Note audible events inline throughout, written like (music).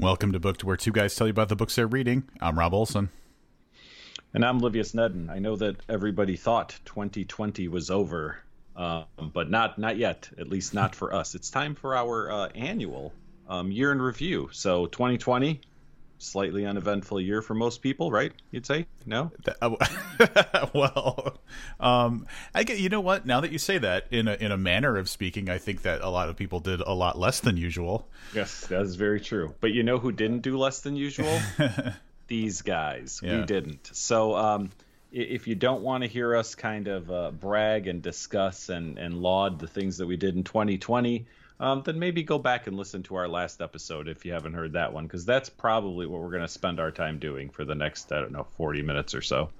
Welcome to Booked, where two guys tell you about the books they're reading. I'm Rob Olson. And I'm Livius Nedden. I know that everybody thought 2020 was over, um, but not not yet. At least not for us. It's time for our uh, annual um, year in review. So 2020, slightly uneventful year for most people, right? You'd say no. Uh, (laughs) well, um, I get. You know what? Now that you say that, in a in a manner of speaking, I think that a lot of people did a lot less than usual. Yes, that is very true. But you know who didn't do less than usual? (laughs) These guys. Yeah. We didn't. So. Um, if you don't want to hear us kind of uh, brag and discuss and, and laud the things that we did in 2020, um, then maybe go back and listen to our last episode if you haven't heard that one, because that's probably what we're going to spend our time doing for the next, I don't know, 40 minutes or so.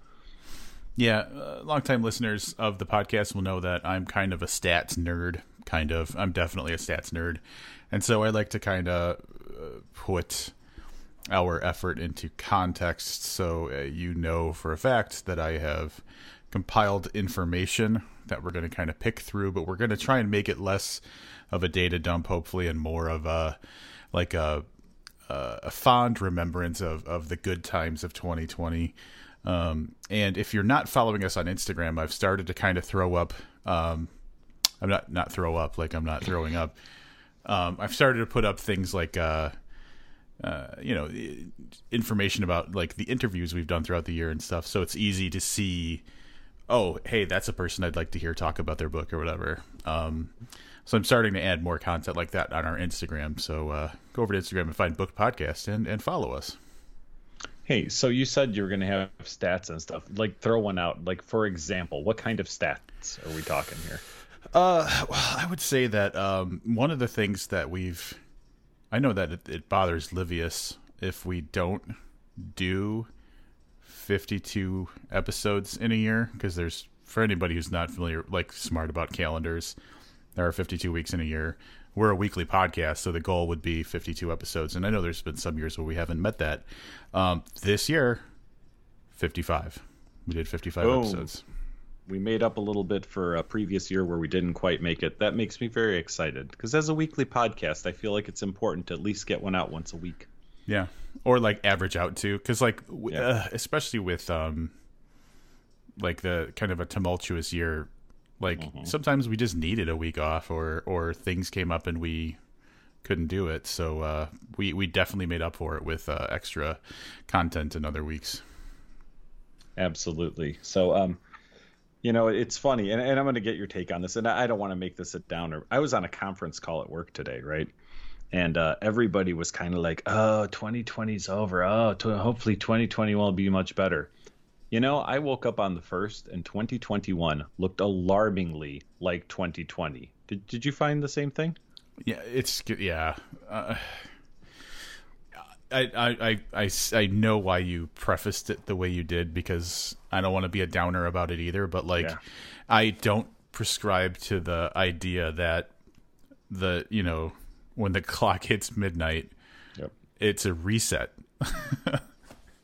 Yeah, uh, longtime listeners of the podcast will know that I'm kind of a stats nerd, kind of. I'm definitely a stats nerd. And so I like to kind of uh, put our effort into context so uh, you know for a fact that I have compiled information that we're going to kind of pick through, but we're going to try and make it less of a data dump, hopefully, and more of a like a a fond remembrance of of the good times of 2020. Um, and if you're not following us on Instagram, I've started to kind of throw up. Um, I'm not not throw up like I'm not throwing up. Um, I've started to put up things like uh, uh, you know information about like the interviews we've done throughout the year and stuff. So it's easy to see. Oh, hey, that's a person I'd like to hear talk about their book or whatever. Um, so I'm starting to add more content like that on our Instagram. So uh, go over to Instagram and find Book Podcast and, and follow us. Hey, so you said you were going to have stats and stuff. Like, throw one out. Like, for example, what kind of stats are we talking here? Uh, well, I would say that um, one of the things that we've, I know that it, it bothers Livius if we don't do 52 episodes in a year because there's for anybody who's not familiar, like smart about calendars, there are 52 weeks in a year. We're a weekly podcast, so the goal would be 52 episodes. And I know there's been some years where we haven't met that. Um, this year, 55. We did 55 oh, episodes. We made up a little bit for a previous year where we didn't quite make it. That makes me very excited because as a weekly podcast, I feel like it's important to at least get one out once a week. Yeah, or like average out too, because like yeah. uh, especially with um, like the kind of a tumultuous year like mm-hmm. sometimes we just needed a week off, or or things came up and we couldn't do it. So uh, we we definitely made up for it with uh, extra content in other weeks. Absolutely. So um, you know, it's funny, and, and I'm going to get your take on this, and I don't want to make this a downer. I was on a conference call at work today, right? And uh, everybody was kind of like, "Oh, 2020's over. Oh, t- hopefully 2020 will be much better." You know, I woke up on the first, and 2021 looked alarmingly like 2020. Did Did you find the same thing? Yeah, it's yeah. Uh, I, I, I, I know why you prefaced it the way you did because I don't want to be a downer about it either. But like, yeah. I don't prescribe to the idea that the you know when the clock hits midnight, yep. it's a reset. (laughs)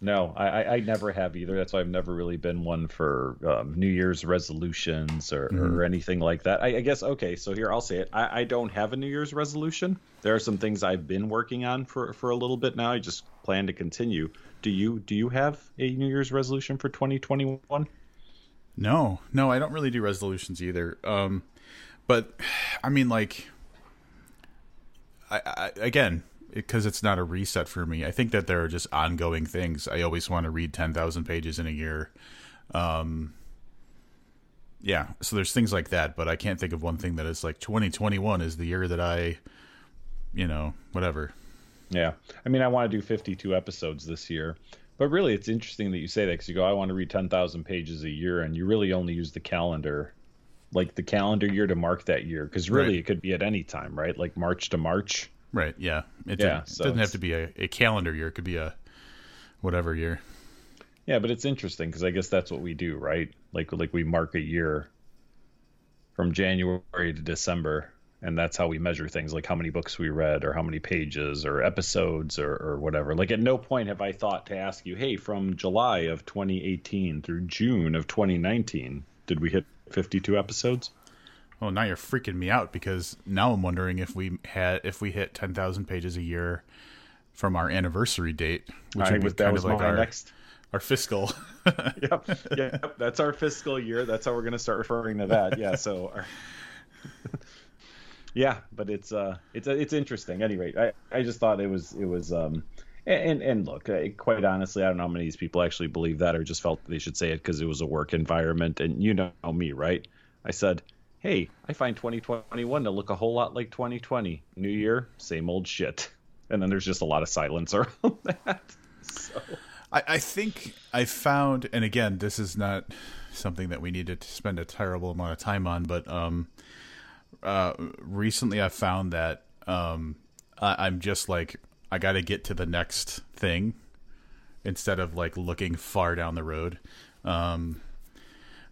No, I, I never have either. That's why I've never really been one for um, New Year's resolutions or, mm-hmm. or anything like that. I, I, guess okay. So here I'll say it. I, I don't have a New Year's resolution. There are some things I've been working on for for a little bit now. I just plan to continue. Do you do you have a New Year's resolution for 2021? No, no, I don't really do resolutions either. Um, but (sighs) I mean, like, I, I again, because it's not a reset for me. I think that there are just ongoing things. I always want to read 10,000 pages in a year. Um, yeah, so there's things like that, but I can't think of one thing that is like 2021 is the year that I, you know, whatever. Yeah. I mean, I want to do 52 episodes this year. But really, it's interesting that you say that because you go, I want to read 10,000 pages a year, and you really only use the calendar, like the calendar year to mark that year. Because really, right. it could be at any time, right? Like March to March. Right. Yeah. It, yeah, so it doesn't have to be a, a calendar year. It could be a whatever year. Yeah, but it's interesting because I guess that's what we do, right? Like like we mark a year from January to December, and that's how we measure things, like how many books we read, or how many pages, or episodes, or, or whatever. Like at no point have I thought to ask you, hey, from July of 2018 through June of 2019, did we hit 52 episodes? Well, now you're freaking me out because now I'm wondering if we had if we hit ten thousand pages a year from our anniversary date, which would be kind of like our next our fiscal. (laughs) yep, yep, that's our fiscal year. That's how we're going to start referring to that. Yeah, so. Our... (laughs) yeah, but it's uh, it's it's interesting. Anyway, I I just thought it was it was um. And and look, quite honestly, I don't know how many of these people actually believe that or just felt they should say it because it was a work environment. And you know me, right? I said, hey, I find 2021 to look a whole lot like 2020. New year, same old shit. (laughs) And then there's just a lot of silence (laughs) around that. So. I, I think I found, and again, this is not something that we needed to spend a terrible amount of time on, but um, uh, recently I found that um, I, I'm just like, I got to get to the next thing instead of like looking far down the road. Um,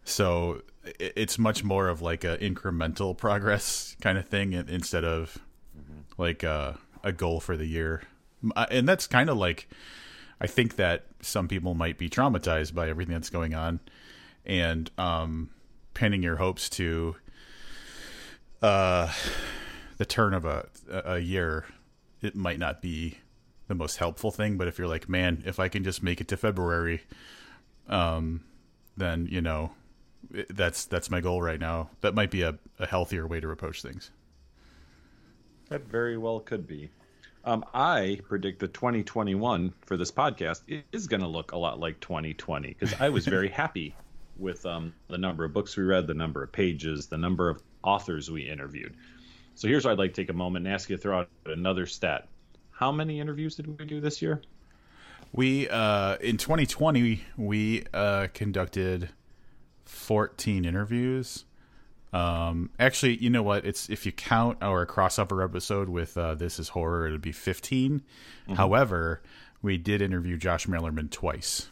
so it's much more of like a incremental (laughs) progress kind of thing instead of mm-hmm. like a, a goal for the year and that's kind of like i think that some people might be traumatized by everything that's going on and um pinning your hopes to uh the turn of a a year it might not be the most helpful thing but if you're like man if i can just make it to february um then you know that's that's my goal right now. That might be a, a healthier way to approach things. That very well could be. Um, I predict that 2021 for this podcast is going to look a lot like 2020 because I was very (laughs) happy with um, the number of books we read, the number of pages, the number of authors we interviewed. So here's where I'd like to take a moment and ask you to throw out another stat. How many interviews did we do this year? We uh, in 2020 we uh, conducted 14 interviews. Um, actually, you know what? It's if you count our crossover episode with uh, This Is Horror, it'd be 15. Mm-hmm. However, we did interview Josh Malerman twice.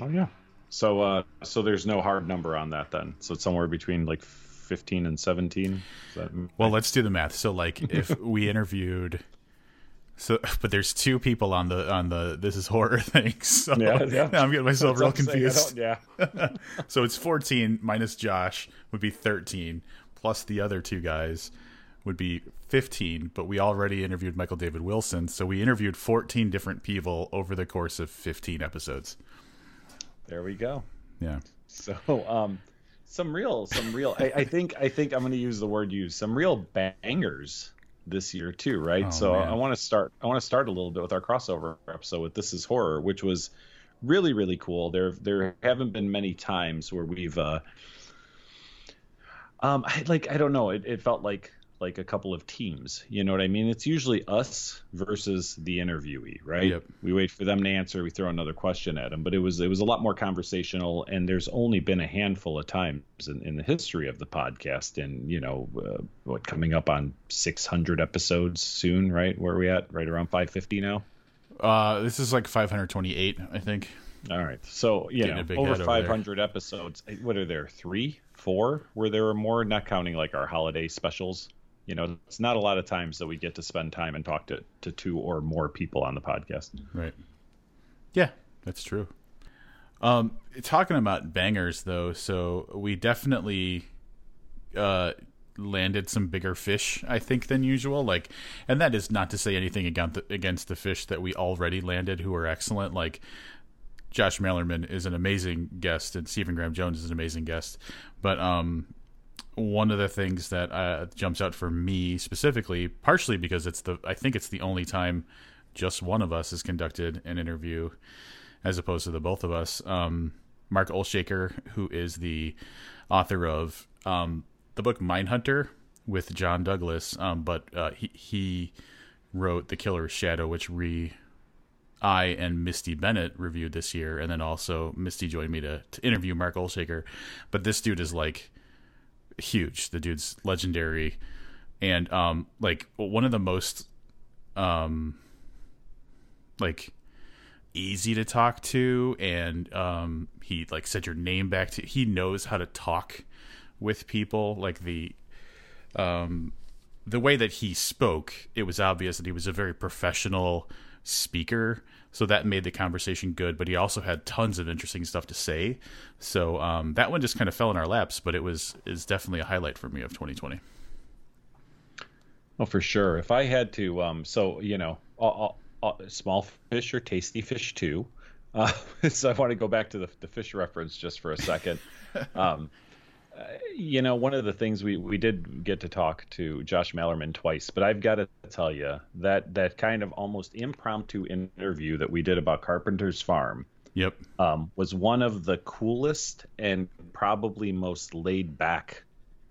Oh yeah. So uh, so there's no hard number on that then. So it's somewhere between like 15 and 17. That... Well, let's do the math. So like if (laughs) we interviewed so, (laughs) but there's two people on the on the this is horror (laughs) thing. So yeah, yeah. (laughs) I'm getting myself real confused. Yeah. so it's 14 minus Josh would be 13, plus the other two guys would be 15. But we already interviewed Michael David Wilson, so we interviewed 14 different people over the course of 15 episodes. There we go. Yeah. So, um, some real, some real. I, I think, I think I'm going to use the word use some real bangers this year too, right? Oh, so man. I want to start. I want to start a little bit with our crossover episode with This Is Horror, which was really really cool. There there haven't been many times where we've uh, um, I, like I don't know. It, it felt like like a couple of teams. You know what I mean? It's usually us versus the interviewee, right? Yep. We wait for them to answer, we throw another question at them. But it was it was a lot more conversational, and there's only been a handful of times in, in the history of the podcast, and you know uh, what coming up on 600 episodes soon, right? Where are we at? Right around 550 now. Uh, this is like 528, I think. All right, so you Getting know over 500 episodes. What are there? Three, four? Where there are more, not counting like our holiday specials you know it's not a lot of times that we get to spend time and talk to, to two or more people on the podcast. Right. Yeah that's true. Um talking about bangers though so we definitely uh landed some bigger fish i think than usual. Like and that is not to say anything against the, against the fish that we already landed who are excellent. Like Josh Malerman is an amazing guest and Stephen Graham Jones is an amazing guest. But um one of the things that uh, jumps out for me specifically, partially because it's the I think it's the only time just one of us has conducted an interview, as opposed to the both of us. Um, Mark Olshaker, who is the author of um, the book Mindhunter with John Douglas, um, but uh, he he wrote The Killer's Shadow, which we I and Misty Bennett reviewed this year, and then also Misty joined me to, to interview Mark Olshaker. But this dude is like huge. The dude's legendary, and um, like one of the most um, like easy to talk to, and um, he like said your name back to. He knows how to talk with people. Like the um, the way that he spoke, it was obvious that he was a very professional speaker so that made the conversation good but he also had tons of interesting stuff to say so um, that one just kind of fell in our laps but it was is definitely a highlight for me of 2020 Oh, for sure. If I had to, um, so you know, all, all, small fish or tasty fish too. Uh, (laughs) so I want to go back to the, the fish reference just for a second. (laughs) um, you know, one of the things we, we did get to talk to Josh Malerman twice, but I've got to tell you that that kind of almost impromptu interview that we did about Carpenter's Farm. Yep. Um, was one of the coolest and probably most laid back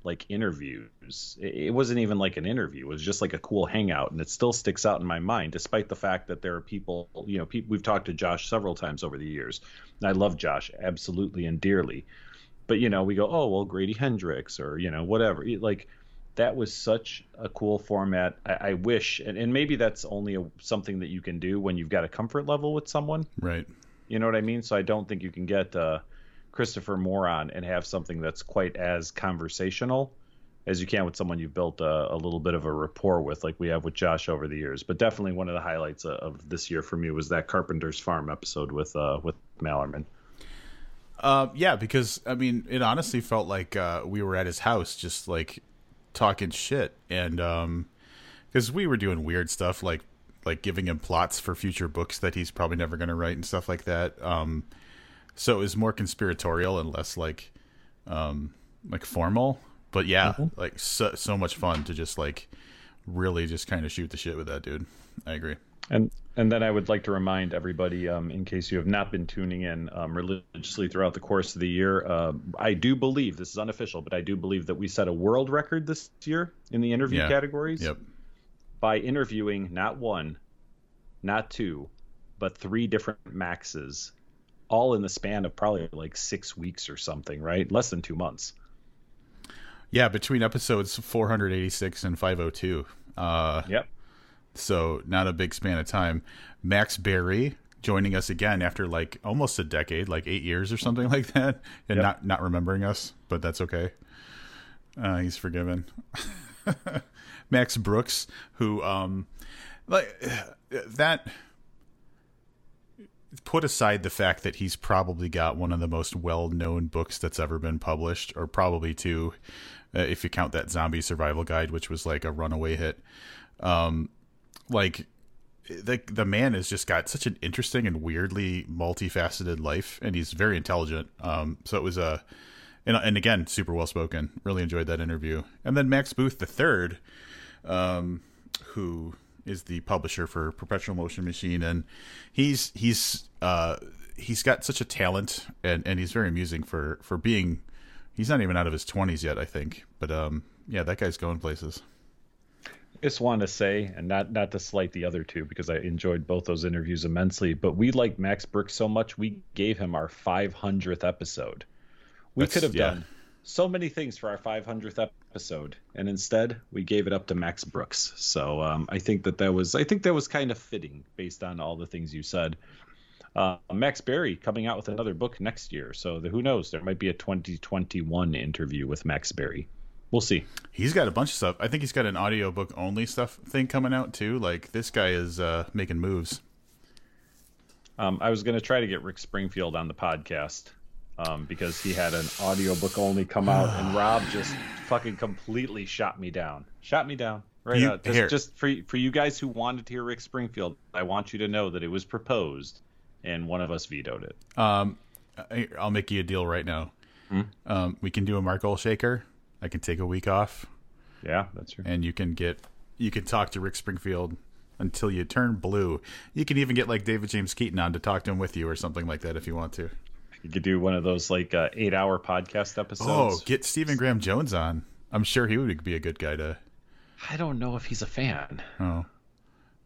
like interviews. It, wasn't even like an interview; it was just like a cool hangout, and it still sticks out in my mind, despite the fact that there are people. You know, people, we've talked to Josh several times over the years, and I love Josh absolutely and dearly. But you know, we go, oh well, Grady Hendrix, or you know, whatever. Like that was such a cool format. I, I wish, and, and maybe that's only a, something that you can do when you've got a comfort level with someone. Right. You know what I mean? So I don't think you can get. Uh, Christopher Moore on and have something that's quite as conversational as you can with someone you've built a, a, little bit of a rapport with, like we have with Josh over the years. But definitely one of the highlights of this year for me was that Carpenter's Farm episode with uh, with Malerman. Uh, yeah, because I mean, it honestly felt like uh, we were at his house, just like talking shit, and because um, we were doing weird stuff, like like giving him plots for future books that he's probably never going to write and stuff like that. Um, so it was more conspiratorial and less like um like formal but yeah mm-hmm. like so, so much fun to just like really just kind of shoot the shit with that dude i agree and and then I would like to remind everybody, um, in case you have not been tuning in um, religiously throughout the course of the year, uh, I do believe this is unofficial, but I do believe that we set a world record this year in the interview yeah. categories yep. by interviewing not one, not two, but three different Maxes all in the span of probably like six weeks or something, right? Less than two months. Yeah, between episodes 486 and 502. Uh, yep. So not a big span of time. Max Barry joining us again after like almost a decade, like eight years or something like that, and yep. not not remembering us, but that's okay. Uh, he's forgiven. (laughs) Max Brooks, who um, like that put aside the fact that he's probably got one of the most well-known books that's ever been published, or probably two, uh, if you count that zombie survival guide, which was like a runaway hit. Um, like the the man has just got such an interesting and weirdly multifaceted life, and he's very intelligent. Um, so it was a, and, and again, super well spoken. Really enjoyed that interview. And then Max Booth the third, um, who is the publisher for Perpetual Motion Machine, and he's he's uh, he's got such a talent, and, and he's very amusing for for being. He's not even out of his twenties yet, I think. But um, yeah, that guy's going places. I just want to say, and not not to slight the other two because I enjoyed both those interviews immensely, but we like Max Brooks so much we gave him our 500th episode. We That's, could have yeah. done so many things for our 500th episode, and instead we gave it up to Max Brooks. So um, I think that that was I think that was kind of fitting based on all the things you said. Uh, Max Barry coming out with another book next year, so the, who knows? There might be a 2021 interview with Max Barry. We'll see. He's got a bunch of stuff. I think he's got an audiobook only stuff thing coming out too. Like this guy is uh, making moves. Um, I was going to try to get Rick Springfield on the podcast um, because he had an audiobook only come out, and (sighs) Rob just fucking completely shot me down. Shot me down. Right you, Just, just for for you guys who wanted to hear Rick Springfield, I want you to know that it was proposed, and one of us vetoed it. Um, I'll make you a deal right now. Hmm? Um, we can do a Mark Shaker. I can take a week off. Yeah, that's true. And you can get you can talk to Rick Springfield until you turn blue. You can even get like David James Keaton on to talk to him with you or something like that if you want to. You could do one of those like uh, eight hour podcast episodes. Oh, get Stephen Graham Jones on. I'm sure he would be a good guy to. I don't know if he's a fan. Oh.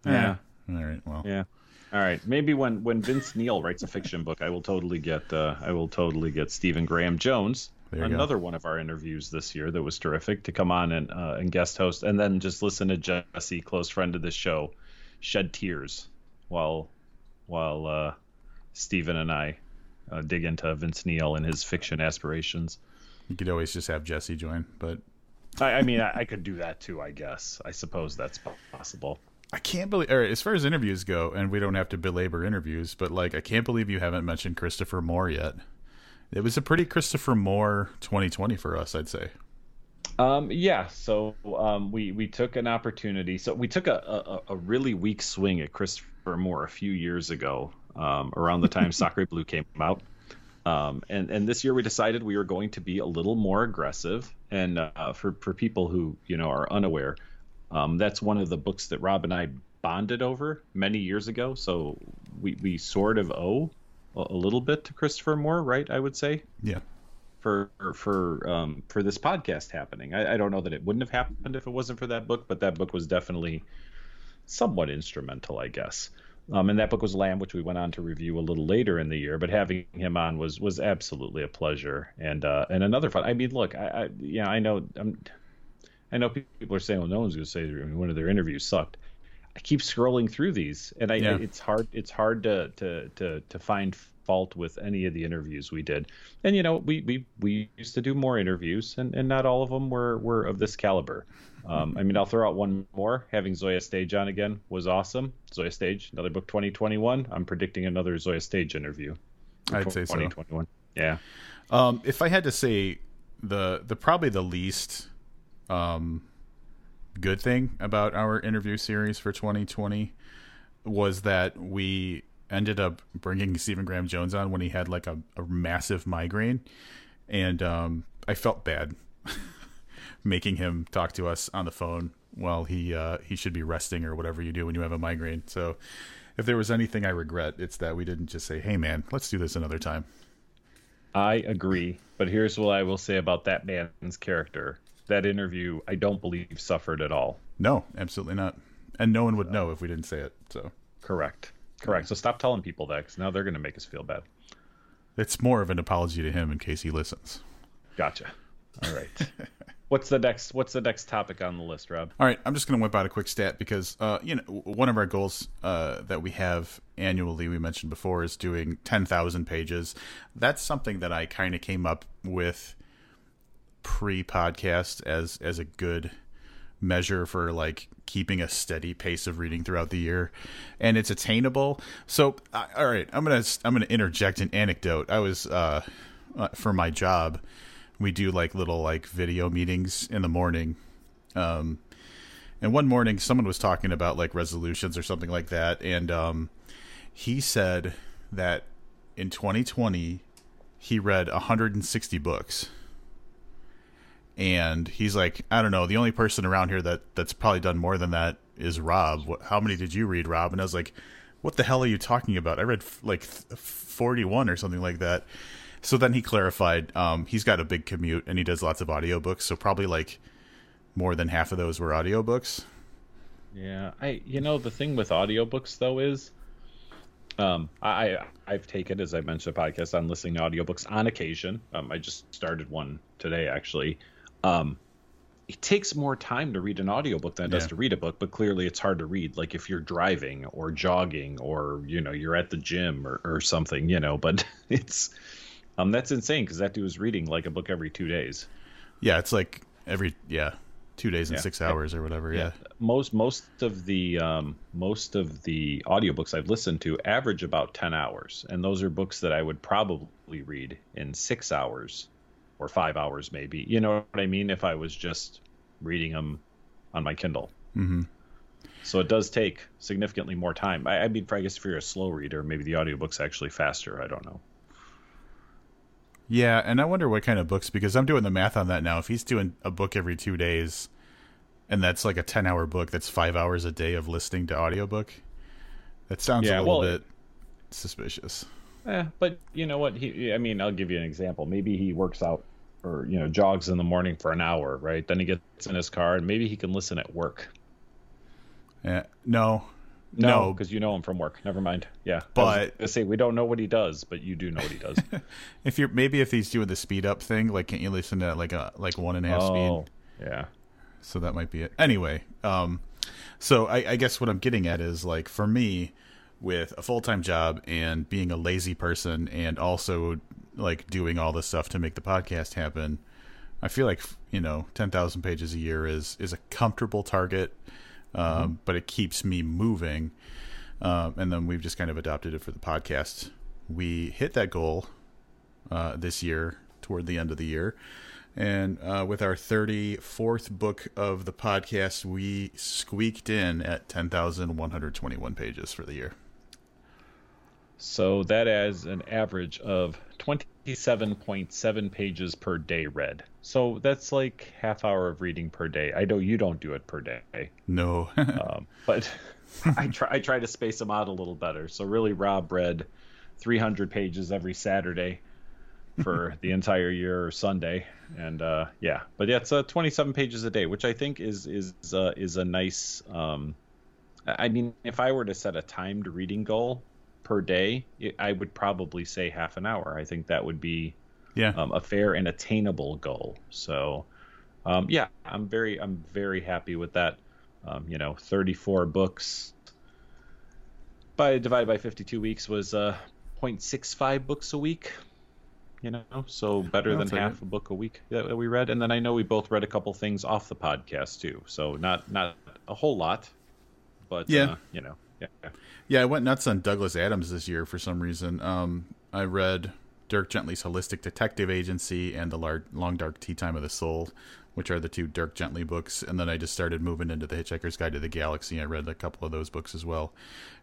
Yeah. yeah. All right. Well. Yeah. All right. Maybe when when Vince Neil writes a fiction book, I will totally get uh, I will totally get Stephen Graham Jones. Another go. one of our interviews this year that was terrific to come on and uh, and guest host, and then just listen to Jesse, close friend of the show, shed tears while while uh, Stephen and I uh, dig into Vince Neil and his fiction aspirations. You could always just have Jesse join, but I, I mean, I, I, could do that too. I guess. I suppose that's possible. I can't believe, or as far as interviews go, and we don't have to belabor interviews, but like, I can't believe you haven't mentioned Christopher Moore yet. It was a pretty Christopher Moore 2020 for us, I'd say. Um, yeah, so um, we we took an opportunity. So we took a, a, a really weak swing at Christopher Moore a few years ago, um, around the time (laughs) Sacré Bleu came out. Um, and and this year we decided we were going to be a little more aggressive. And uh, for for people who you know are unaware, um, that's one of the books that Rob and I bonded over many years ago. So we we sort of owe a, little bit to Christopher Moore, right? I would say. Yeah for for um, for this podcast happening. I, I, don't know that it wouldn't have happened if it wasn't for that book, but that book was definitely somewhat instrumental, I guess. Um, and that book was Lamb, which we went on to review a little later in the year. But having him on was was absolutely a pleasure and uh, and another fun. I mean, look, I, I yeah, I know I'm, I know people are saying, well, no one's going to say one of their interviews sucked. I keep scrolling through these, and I, yeah. it's hard it's hard to to to to find fault with any of the interviews we did. And you know, we we, we used to do more interviews, and, and not all of them were were of this caliber. Um, I mean, I'll throw out one more. Having Zoje Stage on again was awesome. Zoje Stage, another book 2021. I'm predicting another Zoje Stage interview. I'd say 2021. So. Yeah. Um, if I had to say the the probably the least um, good thing about our interview series for 2020 was that we ended up bringing Stephen Graham Jones on when he had like a, a massive migraine, and um, I felt bad (laughs) making him talk to us on the phone while he uh, he should be resting or whatever you do when you have a migraine. So, if there was anything I regret, it's that we didn't just say, "Hey, man, let's do this another time." I agree, but here's what I will say about that man's character. That interview, I don't believe suffered at all. No, absolutely not, and no one would know if we didn't say it. So correct. Correct. So stop telling people that because now they're going to make us feel bad. It's more of an apology to him in case he listens. Gotcha. All right. (laughs) what's the next? What's the next topic on the list, Rob? All right. I'm just going to whip out a quick stat because uh, you know one of our goals uh, that we have annually, we mentioned before, is doing 10,000 pages. That's something that I kind of came up with pre-podcast as as a good measure for like keeping a steady pace of reading throughout the year and it's attainable. So all right i'm gonna i'm gonna interject an anecdote. I was uh, uh, for my job we do like little like video meetings in the morning. Um and one morning someone was talking about like resolutions or something like that and um he said that in 2020 he read 160 books and he's like, I don't know, the only person around here that that's probably done more than that is Rob. How many did you read, Rob? And I was like, what the hell are you talking about? I read like 41 or something like that. So then he clarified, um, he's got a big commute and he does lots of audiobooks, so probably like more than half of those were audiobooks. Yeah, I you know the thing with audiobooks though is um, I I've taken as I mentioned a podcast on listening to audiobooks on occasion. Um, I just started one today actually um, it takes more time to read an audiobook than it does to read a book but clearly it's hard to read like if you're driving or jogging or you know you're at the gym or, or something you know but (laughs) it's um that's insane because that dude was reading like a book every two days yeah it's like every yeah two days and yeah. six hours or whatever yeah. yeah. most most of the um most of the audiobooks i've listened to average about 10 hours and those are books that i would probably read in six hours or five hours maybe. You know what I mean? If I was just reading them on my Kindle. Mm-hmm. So it does take significantly more time. I, I mean, I guess if you're a slow reader, maybe the audiobook's actually faster. I don't know. Yeah, and I wonder what kind of books because I'm doing the math on that now. If he's doing a book every two days, and that's like a ten hour book, that's five hours a day of listening to audiobook. That sounds yeah, a little well, bit suspicious. Yeah, but you know what? He, I mean, I'll give you an example. Maybe he works out or you know jogs in the morning for an hour, right? Then he gets in his car and maybe he can listen at work. Yeah, no, no, because no, you know him from work. Never mind. Yeah, but I say we don't know what he does, but you do know what he does. (laughs) if you're maybe if he's doing the speed up thing, like can't you listen to like a like one and a half oh, speed? Yeah. So that might be it. Anyway, um, so I, I guess what I'm getting at is like for me, with a full time job and being a lazy person and also like doing all this stuff to make the podcast happen, I feel like you know ten thousand pages a year is is a comfortable target, um, mm-hmm. but it keeps me moving. Um, and then we've just kind of adopted it for the podcast. We hit that goal uh, this year toward the end of the year, And uh, with our 34th book of the podcast, we squeaked in at 10,121 pages for the year. So that is an average of 27.7 pages per day read. So that's like half hour of reading per day. I know you don't do it per day. No. (laughs) um, but (laughs) I try I try to space them out a little better. So really Rob read 300 pages every Saturday for (laughs) the entire year or Sunday. And uh, yeah, but yeah, it's uh, 27 pages a day, which I think is is uh, is a nice um, I mean, if I were to set a timed reading goal, per day, I would probably say half an hour. I think that would be yeah um, a fair and attainable goal. So um, yeah, I'm very I'm very happy with that. Um, you know, 34 books by divided by 52 weeks was uh 0.65 books a week. You know, so better than half it. a book a week that we read. And then I know we both read a couple things off the podcast too. So not not a whole lot, but yeah, uh, you know, yeah. Yeah, I went nuts on Douglas Adams this year for some reason. Um, I read Dirk Gently's Holistic Detective Agency and The Long Dark Tea Time of the Soul, which are the two Dirk Gently books. And then I just started moving into The Hitchhiker's Guide to the Galaxy. I read a couple of those books as well.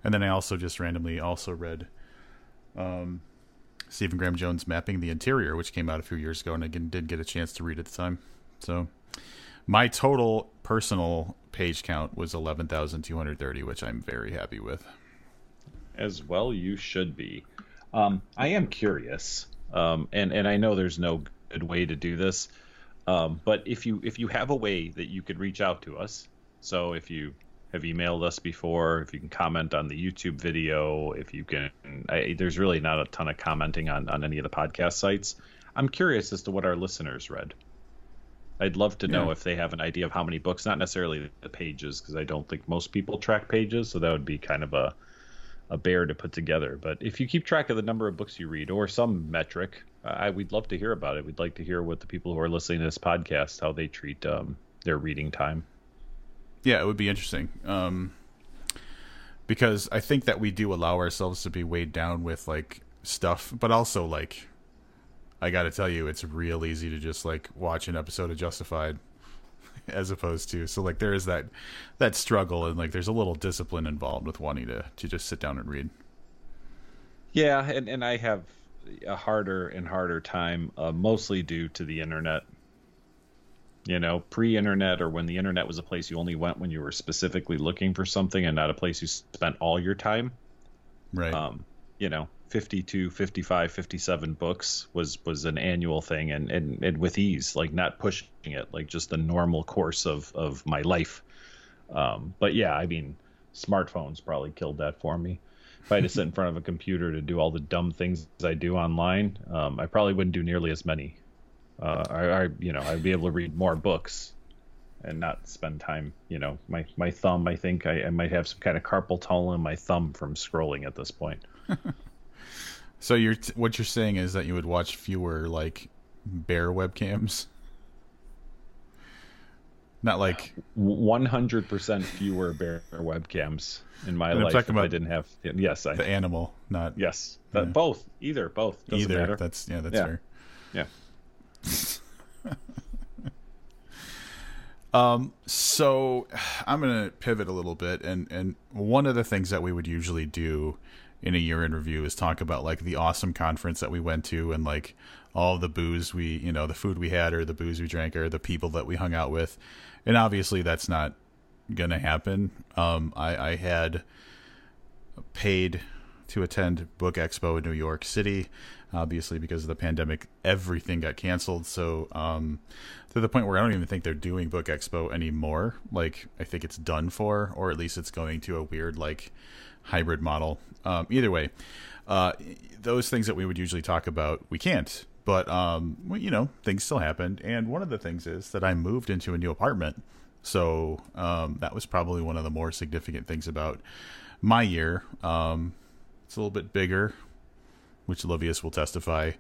And then I also just randomly also read um, Stephen Graham Jones' Mapping the Interior, which came out a few years ago, and I did get a chance to read at the time. So my total personal page count was 11,230, which I'm very happy with as well you should be. Um, I am curious, um, and and I know there's no good way to do this, um, but if you if you have a way that you could reach out to us, so if you have emailed us before, if you can comment on the YouTube video, if you can, I, there's really not a ton of commenting on on any of the podcast sites. I'm curious as to what our listeners read. I'd love to know yeah. if they have an idea of how many books, not necessarily the pages, because I don't think most people track pages, so that would be kind of a a bear to put together. But if you keep track of the number of books you read or some metric, I we'd love to hear about it. We'd like to hear what the people who are listening to this podcast how they treat um, their reading time. Yeah, it would be interesting. Um, because I think that we do allow ourselves to be weighed down with like stuff, but also like I got to tell you, it's real easy to just like watch an episode of Justified as opposed to so like there is that that struggle and like there's a little discipline involved with wanting to to just sit down and read. Yeah and and i have a harder and harder time uh, mostly due to the internet. You know pre-internet or when the internet was a place you only went when you were specifically looking for something and not a place you spent all your time. Right. Um you know 52 55 57 books was was an annual thing and, and and with ease like not pushing it like just the normal course of of my life. Um but yeah i mean smartphones probably killed that for me. If i had to sit in front of a computer to do all the dumb things i do online um i probably wouldn't do nearly as many. Uh I, I you know i'd be able to read more books and not spend time you know my my thumb i think i, I might have some kind of carpal tunnel in my thumb from scrolling at this point (laughs) So you're t- what you're saying is that you would watch fewer like bear webcams. Not like 100% fewer bear webcams in my life. If I didn't have yes, I, the animal, not yes, yeah. both, either, both. Doesn't either. Matter. That's yeah, that's yeah. fair. Yeah. (laughs) um. So (sighs) I'm gonna pivot a little bit, and and one of the things that we would usually do in a year in review is talk about like the awesome conference that we went to and like all the booze we you know the food we had or the booze we drank or the people that we hung out with. And obviously that's not gonna happen. Um i i had paid to attend book expo in new york city obviously because of the pandemic everything got canceled. So um to the point where i don't even think they're doing book expo anymore. Like i think it's done for or at least it's going to a weird like hybrid model. Um, either way, uh, those things that we would usually talk about, we can't. But um, well, you know, things still happened, and one of the things is that I moved into a new apartment. So um, that was probably one of the more significant things about my year. Um, it's a little bit bigger, which Livius will testify.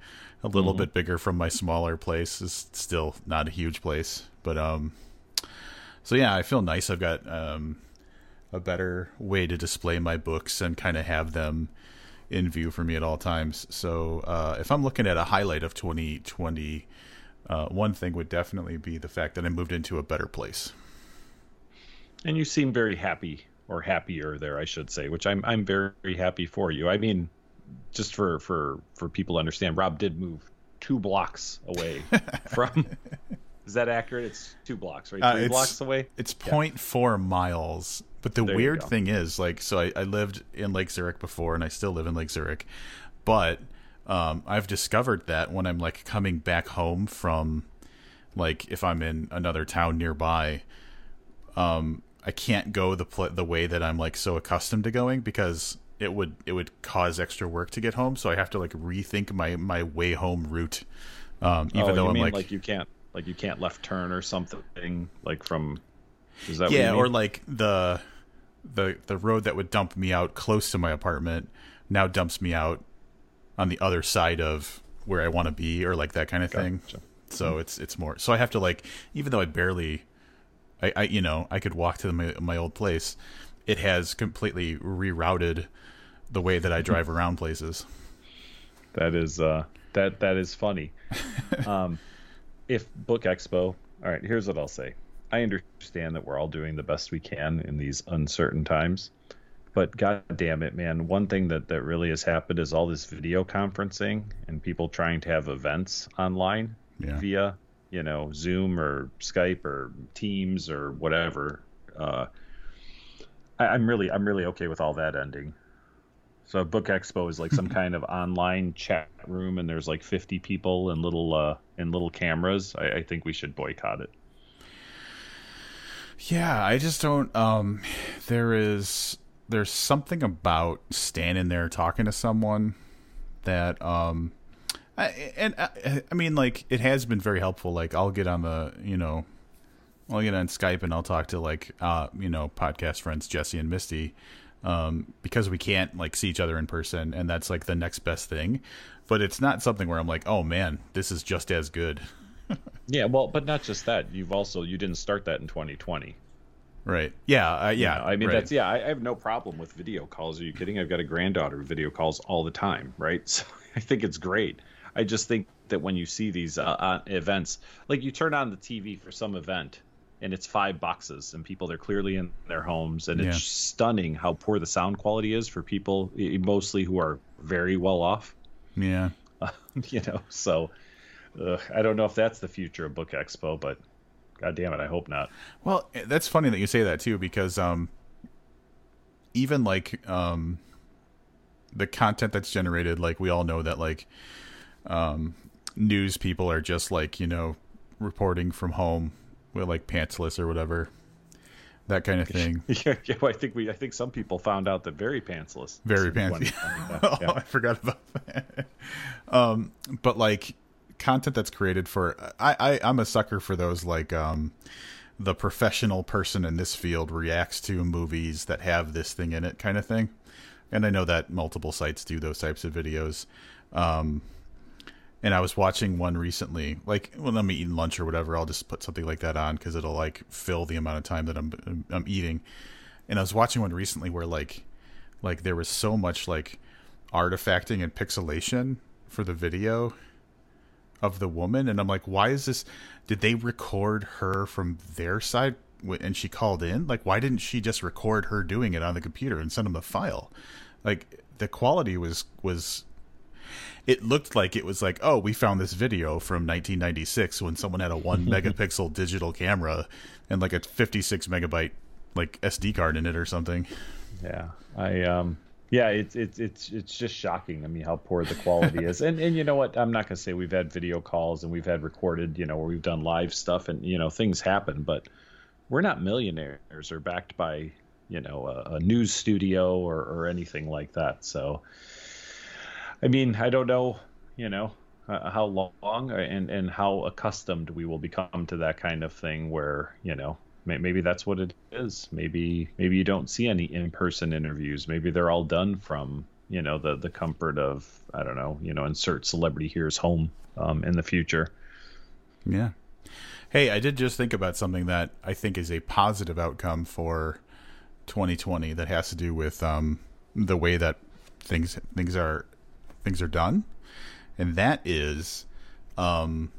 A little mm-hmm. bit bigger from my smaller place is still not a huge place, but um, so yeah, I feel nice. I've got um, a better way to display my books and kind of have them in view for me at all times. So uh, if I'm looking at a highlight of 2020, Uh, one thing would definitely be the fact that I moved into a better place. And you seem very happy or happier there, I should say, which I'm I'm very happy for you. I mean, just for for for people to understand, Rob did move two blocks away (laughs) from. Is that accurate? It's two blocks, right? Uh, Three uh, blocks away. It's yeah. 0.4 miles. But the there weird thing is, like, so I, I, lived in Lake Zurich before, and I still live in Lake Zurich, but um, I've discovered that when I'm like coming back home from, like, if I'm in another town nearby, um, I can't go the pl- the way that I'm like so accustomed to going because it would it would cause extra work to get home. So I have to like rethink my my way home route. Um, even oh, though I'm like like you can't like you can't left turn or something like from. Is that yeah, or like the the the road that would dump me out close to my apartment now dumps me out on the other side of where I want to be or like that kind of thing. Gotcha. So mm-hmm. it's it's more. So I have to like even though I barely I, I you know, I could walk to my my old place. It has completely rerouted the way that I (laughs) drive around places. That is uh that that is funny. (laughs) um if Book Expo, all right, here's what I'll say. I understand that we're all doing the best we can in these uncertain times. But god damn it, man, one thing that, that really has happened is all this video conferencing and people trying to have events online yeah. via, you know, Zoom or Skype or Teams or whatever. Uh, I, I'm really I'm really okay with all that ending. So Book Expo is like some (laughs) kind of online chat room, and there's like 50 people and little uh, and little cameras. I, I think we should boycott it. Yeah, I just don't. Um, there is there's something about standing there talking to someone that um, I, and I, I mean like it has been very helpful. Like I'll get on the you know, I'll get on Skype and I'll talk to like uh you know podcast friends Jesse and Misty um, because we can't like see each other in person, and that's like the next best thing. But it's not something where I'm like, oh man, this is just as good. (laughs) yeah, well, but not just that. You've also you didn't start that in 2020. Right. Yeah. Uh, yeah. I mean, right. that's yeah. I, I, have no problem with video calls. Are you kidding? I've got a granddaughter who video calls all the time. Right. (laughs) So I think it's great. I just think that when you see these uh, uh, events, like you turn on the TV for some event, and it's five boxes and people they're clearly in their homes and yeah. it's stunning how poor the sound quality is for people mostly who are very well off yeah uh, (laughs) you know so uh, i don't know if that's the future of book expo but god damn it i hope not well eh, that's funny that you say that too because um even like um the content that's generated like we all know that like um news people are just like you know reporting from home with like pantsless or whatever, that kind of (laughs) thing. yeah, yeah well, I think we, I think some people found out that very pantsless, very pantsy. (laughs) oh, yeah. I forgot about that. (laughs) um, but like content that's created for, I, I, I'm a sucker for those like, um, the professional person in this field reacts to movies that have this thing in it, kind of thing. And I know that multiple sites do those types of videos. Um, and I was watching one recently. Like when I'm eating lunch or whatever, I'll just put something like that on because it'll like fill the amount of time that I'm I'm eating. And I was watching one recently where like like there was so much like artifacting and pixelation for the video of the woman, and I'm like, why is this? Did they record her from their side? And she called in. Like, why didn't she just record her doing it on the computer and send them the file? Like, the quality was was it looked like it was like, oh, we found this video from 1996 when someone had a one (laughs) megapixel digital camera and like a 56 megabyte like SD card in it or something. Yeah, I um, yeah, it's it's it's it's just shocking. I mean, how poor the quality is. And and you know what? I'm not gonna say we've had video calls and we've had recorded, you know, where we've done live stuff and you know things happen, but we're not millionaires or backed by you know a, a news studio or or anything like that. So I mean, I don't know, you know, uh, how long and and how accustomed we will become to that kind of thing where you know maybe that's what it is. Maybe maybe you don't see any in-person interviews. Maybe they're all done from you know the the comfort of i don't know you know insert celebrity here's home um, in the future. Yeah. Hey i did just think about something that i think is a positive outcome for 2020 that has to do with um, the way that things things are things are done, and that is um,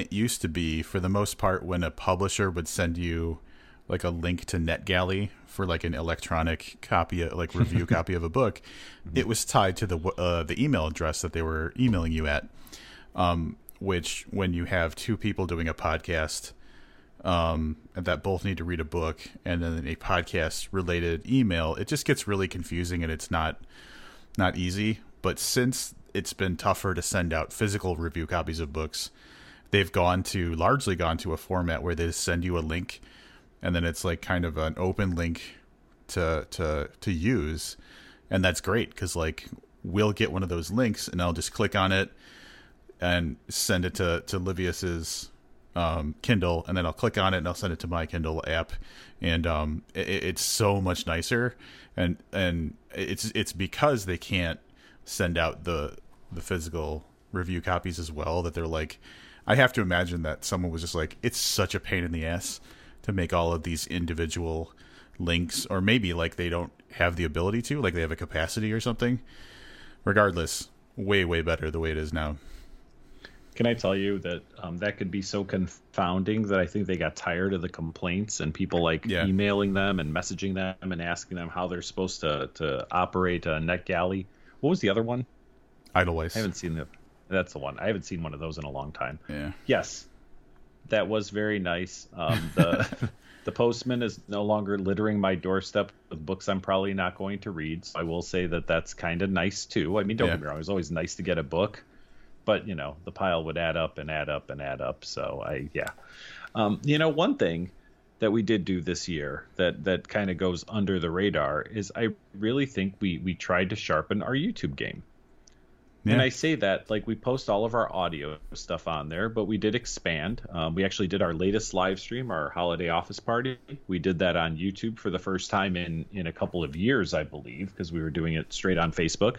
it used to be for the most part when a publisher would send you like a link to NetGalley for like an electronic copy, like review (laughs) copy of a book, mm-hmm. it was tied to the uh, the email address that they were emailing you at. Um, which, when you have two people doing a podcast, um, that both need to read a book and then a podcast related email, it just gets really confusing and it's not not easy. But since it's been tougher to send out physical review copies of books, they've gone to largely gone to a format where they send you a link and then it's like kind of an open link to to to use. And that's great because like we'll get one of those links and i'll just click on it and send it to to livius's um, kindle and then i'll click on it and i'll send it to my kindle app. And um, it, it's so much nicer. And and it's it's because they can't send out the the physical review copies as well that they're like i have to imagine that someone was just like it's such a pain in the ass to make all of these individual links or maybe like they don't have the ability to like they have a capacity or something regardless way way better the way it is now can i tell you that um, that could be so confounding that i think they got tired of the complaints and people like yeah. emailing them and messaging them and asking them how they're supposed to to operate a netgalley what was the other one Edelweiss. i haven't seen the that's the one i haven't seen one of those in a long time yeah yes that was very nice. Um, the (laughs) the postman is no longer littering my doorstep with books I'm probably not going to read. So I will say that that's kind of nice too. I mean, don't yeah. get me wrong; it's always nice to get a book, but you know, the pile would add up and add up and add up. So I, yeah, um, you know, one thing that we did do this year that that kind of goes under the radar is I really think we we tried to sharpen our YouTube game. Yeah. And I say that like we post all of our audio stuff on there, but we did expand. Um, we actually did our latest live stream, our holiday office party. We did that on YouTube for the first time in in a couple of years, I believe, because we were doing it straight on Facebook.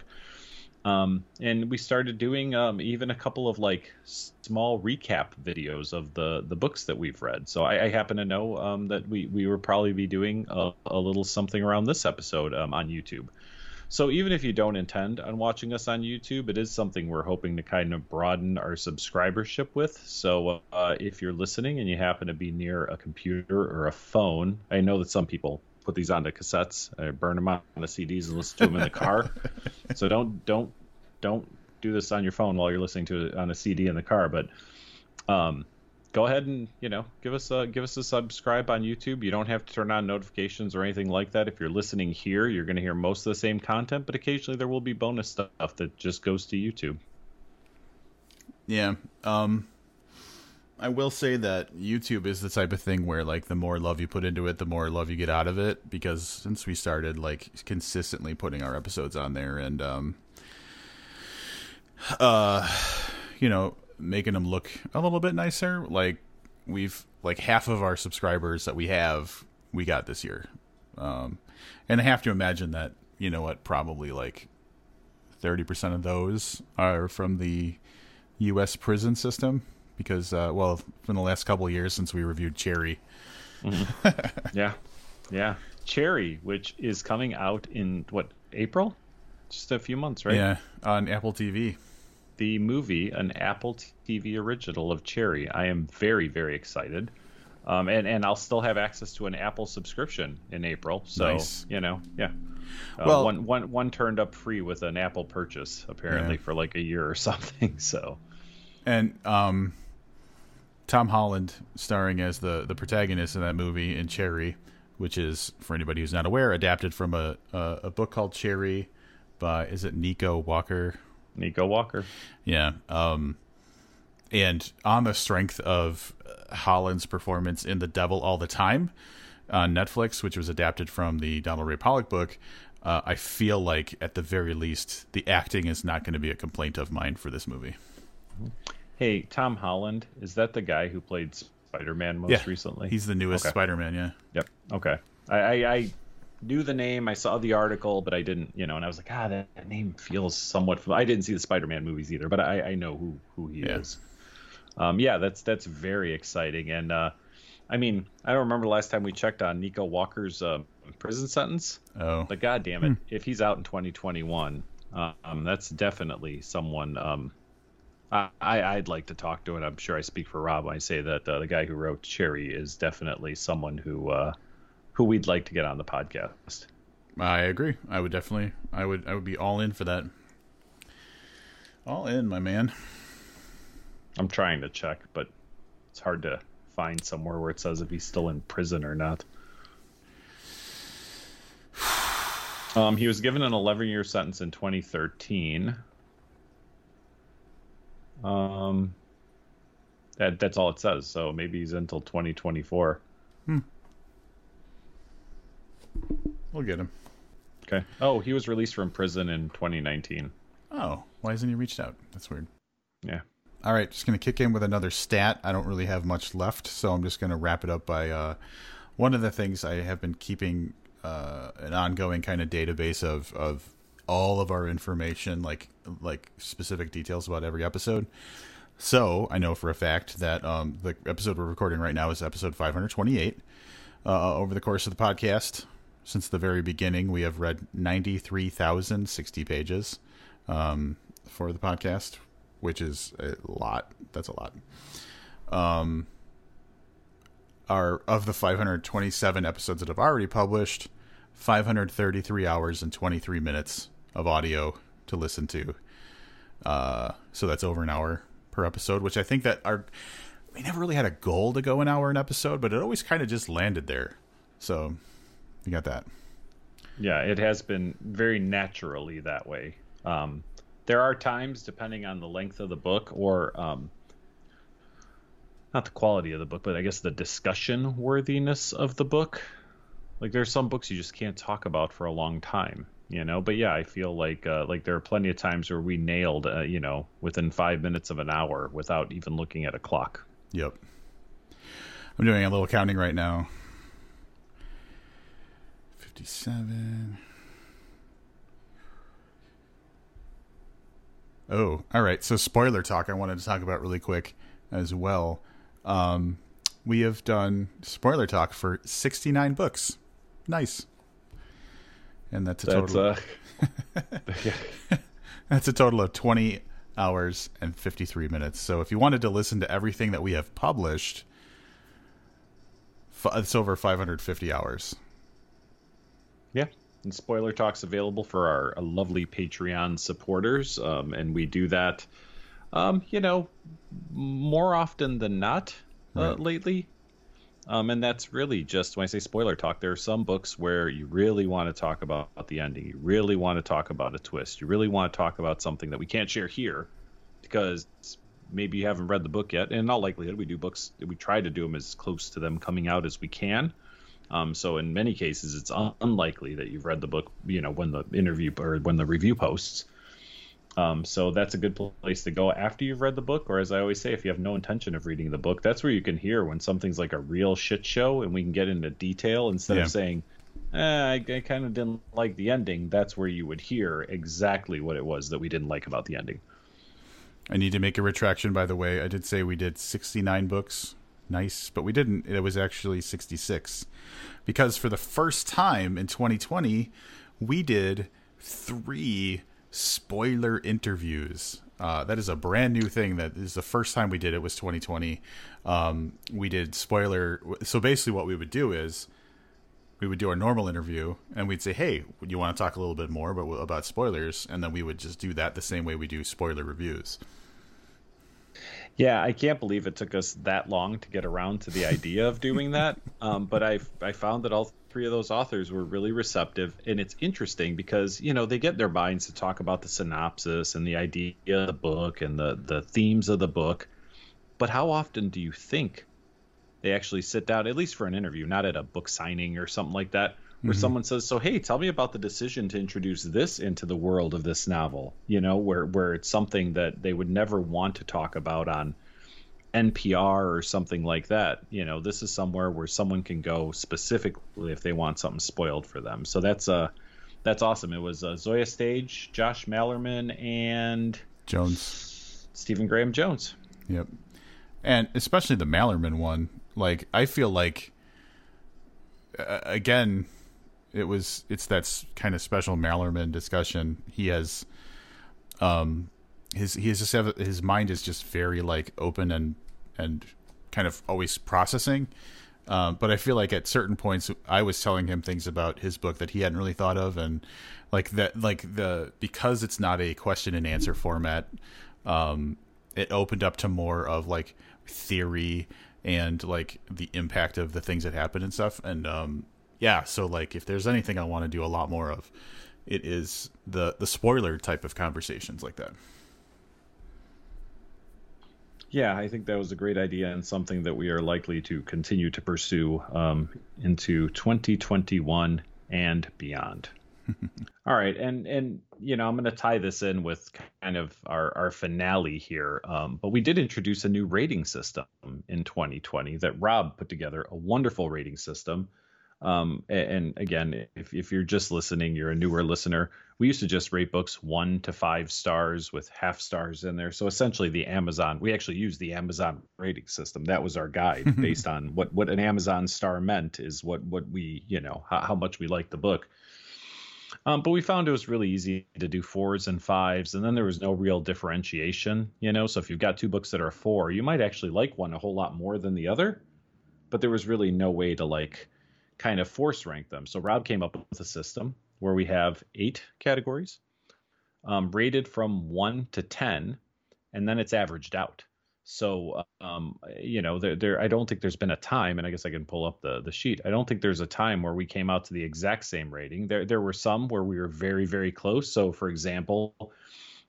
Um, and we started doing um, even a couple of like small recap videos of the the books that we've read. So I, I happen to know um, that we we will probably be doing a, a little something around this episode um, on YouTube. So even if you don't intend on watching us on YouTube, it is something we're hoping to kind of broaden our subscribership with. So uh, if you're listening and you happen to be near a computer or a phone, I know that some people put these onto cassettes, uh, burn them on the CDs, and listen to them in the car. (laughs) so don't don't don't do this on your phone while you're listening to it on a CD in the car. But um, go ahead and you know give us a give us a subscribe on YouTube. You don't have to turn on notifications or anything like that. If you're listening here, you're going to hear most of the same content, but occasionally there will be bonus stuff that just goes to YouTube. Yeah. Um I will say that YouTube is the type of thing where like the more love you put into it, the more love you get out of it because since we started like consistently putting our episodes on there and um uh you know making them look a little bit nicer. Like we've like half of our subscribers that we have we got this year, um, and I have to imagine that you know what probably like thirty percent of those are from the U.S. prison system because uh, well, in the last couple years since we reviewed Cherry. Mm-hmm. (laughs) yeah, yeah, Cherry, which is coming out in what April, just a few months, right? Yeah, on Apple TV the movie, an Apple TV original of Cherry. I am very, very excited. Um, and, and I'll still have access to an Apple subscription in April. So, nice. you know, yeah. Uh, well, one, one, one turned up free with an Apple purchase, apparently, yeah. for like a year or (laughs) something. So, and um, Tom Holland starring as the, the protagonist in that movie in Cherry, which is, for anybody who's not aware, adapted from a, a, a book called Cherry by, is it Nico Walker? Nico Walker. Yeah. Um, and on the strength of Holland's performance in The Devil All the Time on Netflix, which was adapted from the Donald Ray Pollock book, uh, I feel like at the very least the acting is not going to be a complaint of mine for this movie. Hey, Tom Holland, is that the guy who played Spider Man most yeah, recently? He's the newest okay. Spider Man, yeah. Yep. Okay. I, I, I knew the name. I saw the article, but I didn't, you know, and I was like, ah, that, that name feels somewhat. Familiar. I didn't see the Spider-Man movies either, but I, I know who who he yeah. is. Um, yeah, that's that's very exciting, and uh, I mean, I don't remember the last time we checked on Nico Walker's uh, prison sentence. Oh, but God damn it, hmm. if he's out in 2021, um, that's definitely someone um, I, I'd like to talk to it. I'm sure I speak for Rob when I say that uh, the guy who wrote Cherry is definitely someone who uh, who we'd like to get on the podcast. I agree. I would definitely. I would. I would be all in for that. All in, my man. I'm trying to check, but it's hard to find somewhere where it says if he's still in prison or not. Um, he was given an 11 year sentence in 2013. Um, that that's all it says. So maybe he's until 2024. Hmm. We'll get him. Okay. Oh, he was released from prison in 2019. Oh, why hasn't he reached out? That's weird. Yeah. All right, just going to kick in with another stat. I don't really have much left, so I'm just going to wrap it up by uh, one of the things I have been keeping uh, an ongoing kind of database of of all of our information, like like specific details about every episode. So I know for a fact that um, the episode we're recording right now is episode 528. Uh, over the course of the podcast, since the very beginning, we have read 93,060 pages um, for the podcast, which is a lot. That's a lot. Um, of the 527 episodes that have already published, 533 hours and 23 minutes of audio to listen to. Uh, so that's over an hour per episode, which I think that our we never really had a goal to go an hour an episode, but it always kind of just landed there. So you got that. Yeah, it has been very naturally that way. Um, there are times, depending on the length of the book or um, not the quality of the book, but I guess the discussion worthiness of the book. Like there's some books you just can't talk about for a long time, you know. But yeah, I feel like uh, like there are plenty of times where we nailed, uh, you know, within five minutes of an hour without even looking at a clock. Yep. I'm doing a little counting right now. Fifty-seven. Oh, all right. So spoiler talk. I wanted to talk about really quick as well. Um, we have done spoiler talk for 69 books. Nice. And that's a that's, total. Uh... (laughs) that's a total of 20 hours and 53 minutes. So if you wanted to listen to everything that we have published, it's over 550 hours. Yeah. And spoiler talks available for our uh, lovely Patreon supporters. Um, and we do that, um, you know, more often than not uh, right. lately. Um, and that's really just when I say spoiler talk, there are some books where you really want to talk about the ending. You really want to talk about a twist. You really want to talk about something that we can't share here because maybe you haven't read the book yet. And in all likelihood, we do books, we try to do them as close to them coming out as we can. Um, so in many cases, it's un- unlikely that you've read the book, you know, when the interview or when the review posts. Um, so that's a good place to go after you've read the book, or as I always say, if you have no intention of reading the book, that's where you can hear when something's like a real shit show, and we can get into detail instead yeah. of saying, eh, "I, I kind of didn't like the ending." That's where you would hear exactly what it was that we didn't like about the ending. I need to make a retraction, by the way. I did say we did 69 books. Nice, but we didn't. It was actually 66. Because for the first time in 2020, we did three spoiler interviews. Uh, that is a brand new thing. That is the first time we did it was 2020. Um, we did spoiler. So basically, what we would do is we would do our normal interview and we'd say, "Hey, you want to talk a little bit more about about spoilers?" And then we would just do that the same way we do spoiler reviews. Yeah, I can't believe it took us that long to get around to the idea of doing (laughs) that. Um, but I I found that all three of those authors were really receptive and it's interesting because you know they get their minds to talk about the synopsis and the idea of the book and the the themes of the book but how often do you think they actually sit down at least for an interview not at a book signing or something like that where mm-hmm. someone says so hey tell me about the decision to introduce this into the world of this novel you know where where it's something that they would never want to talk about on NPR or something like that. You know, this is somewhere where someone can go specifically if they want something spoiled for them. So that's uh that's awesome. It was uh, Zoje Stage, Josh Malerman, and Jones, Stephen Graham Jones. Yep, and especially the Malerman one. Like I feel like uh, again, it was it's that kind of special Malerman discussion. He has um his he has just have, his mind is just very like open and and kind of always processing. Um, but I feel like at certain points I was telling him things about his book that he hadn't really thought of, and like that, like the because it's not a question and answer format, um, it opened up to more of like theory and like the impact of the things that happen and stuff. And um, yeah, so like if there's anything I want to do a lot more of, it is the the spoiler type of conversations like that. Yeah, I think that was a great idea and something that we are likely to continue to pursue um, into 2021 and beyond. (laughs) All right, and and you know I'm going to tie this in with kind of our our finale here. Um, but we did introduce a new rating system in 2020 that Rob put together, a wonderful rating system um, and again, if, if you're just listening, you're a newer listener. We used to just rate books one to five stars with half stars in there. So essentially, the Amazon, we actually used the Amazon rating system. That was our guide (laughs) based on what, what an Amazon star meant, is what, what we, you know, how, how much we liked the book. Um, but we found it was really easy to do fours and fives, and then there was no real differentiation, you know. So if you've got two books that are four, you might actually like one a whole lot more than the other, but there was really no way to like kind of force rank them. So Rob came up with a system where we have eight categories um, rated from one to 10, and then it's averaged out. So, um, you know, there, there, I don't think there's been a time, and I guess I can pull up the the sheet. I don't think there's a time where we came out to the exact same rating. There, there were some where we were very, very close. So, for example,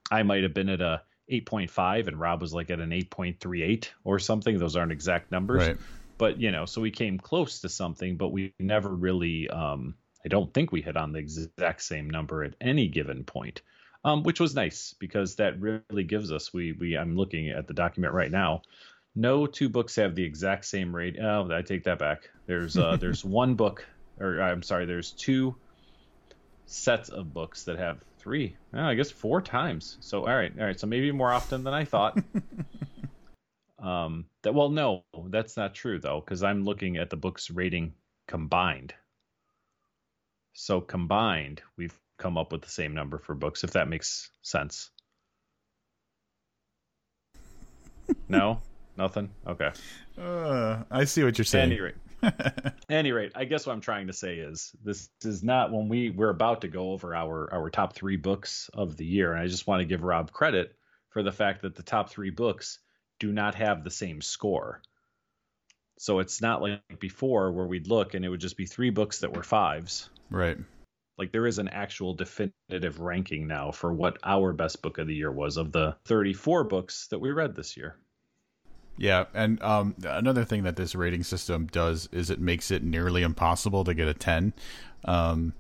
I might have been at a 8.5 and Rob was like at an 8.38 or something. Those aren't exact numbers. Right but you know, so we came close to something, but we never really. Um, I don't think we hit on the exact same number at any given point, um, which was nice because that really gives us. We we I'm looking at the document right now. No two books have the exact same rate. Oh, I take that back. There's uh, there's (laughs) one book, or I'm sorry, there's two sets of books that have three. Oh, I guess four times. So all right, all right. So maybe more often than I thought. (laughs) Um, that well, no, that's not true though, because I'm looking at the book's rating combined. So combined, we've come up with the same number for books, if that makes sense. no, (laughs) nothing. Okay. Uh, I see what you're saying. At any rate, any rate, I guess what I'm trying to say is this is not when we we're about to go over our our top three books of the year, and I just want to give Rob credit for the fact that the top three books do not have the same score. So it's not like before where we'd look and it would just be three books that were fives. Right. Like there is an actual definitive ranking now for what our best book of the year was of the 34 books that we read this year. Yeah, and um, another thing that this rating system does is it makes it nearly impossible to get a 10. Um,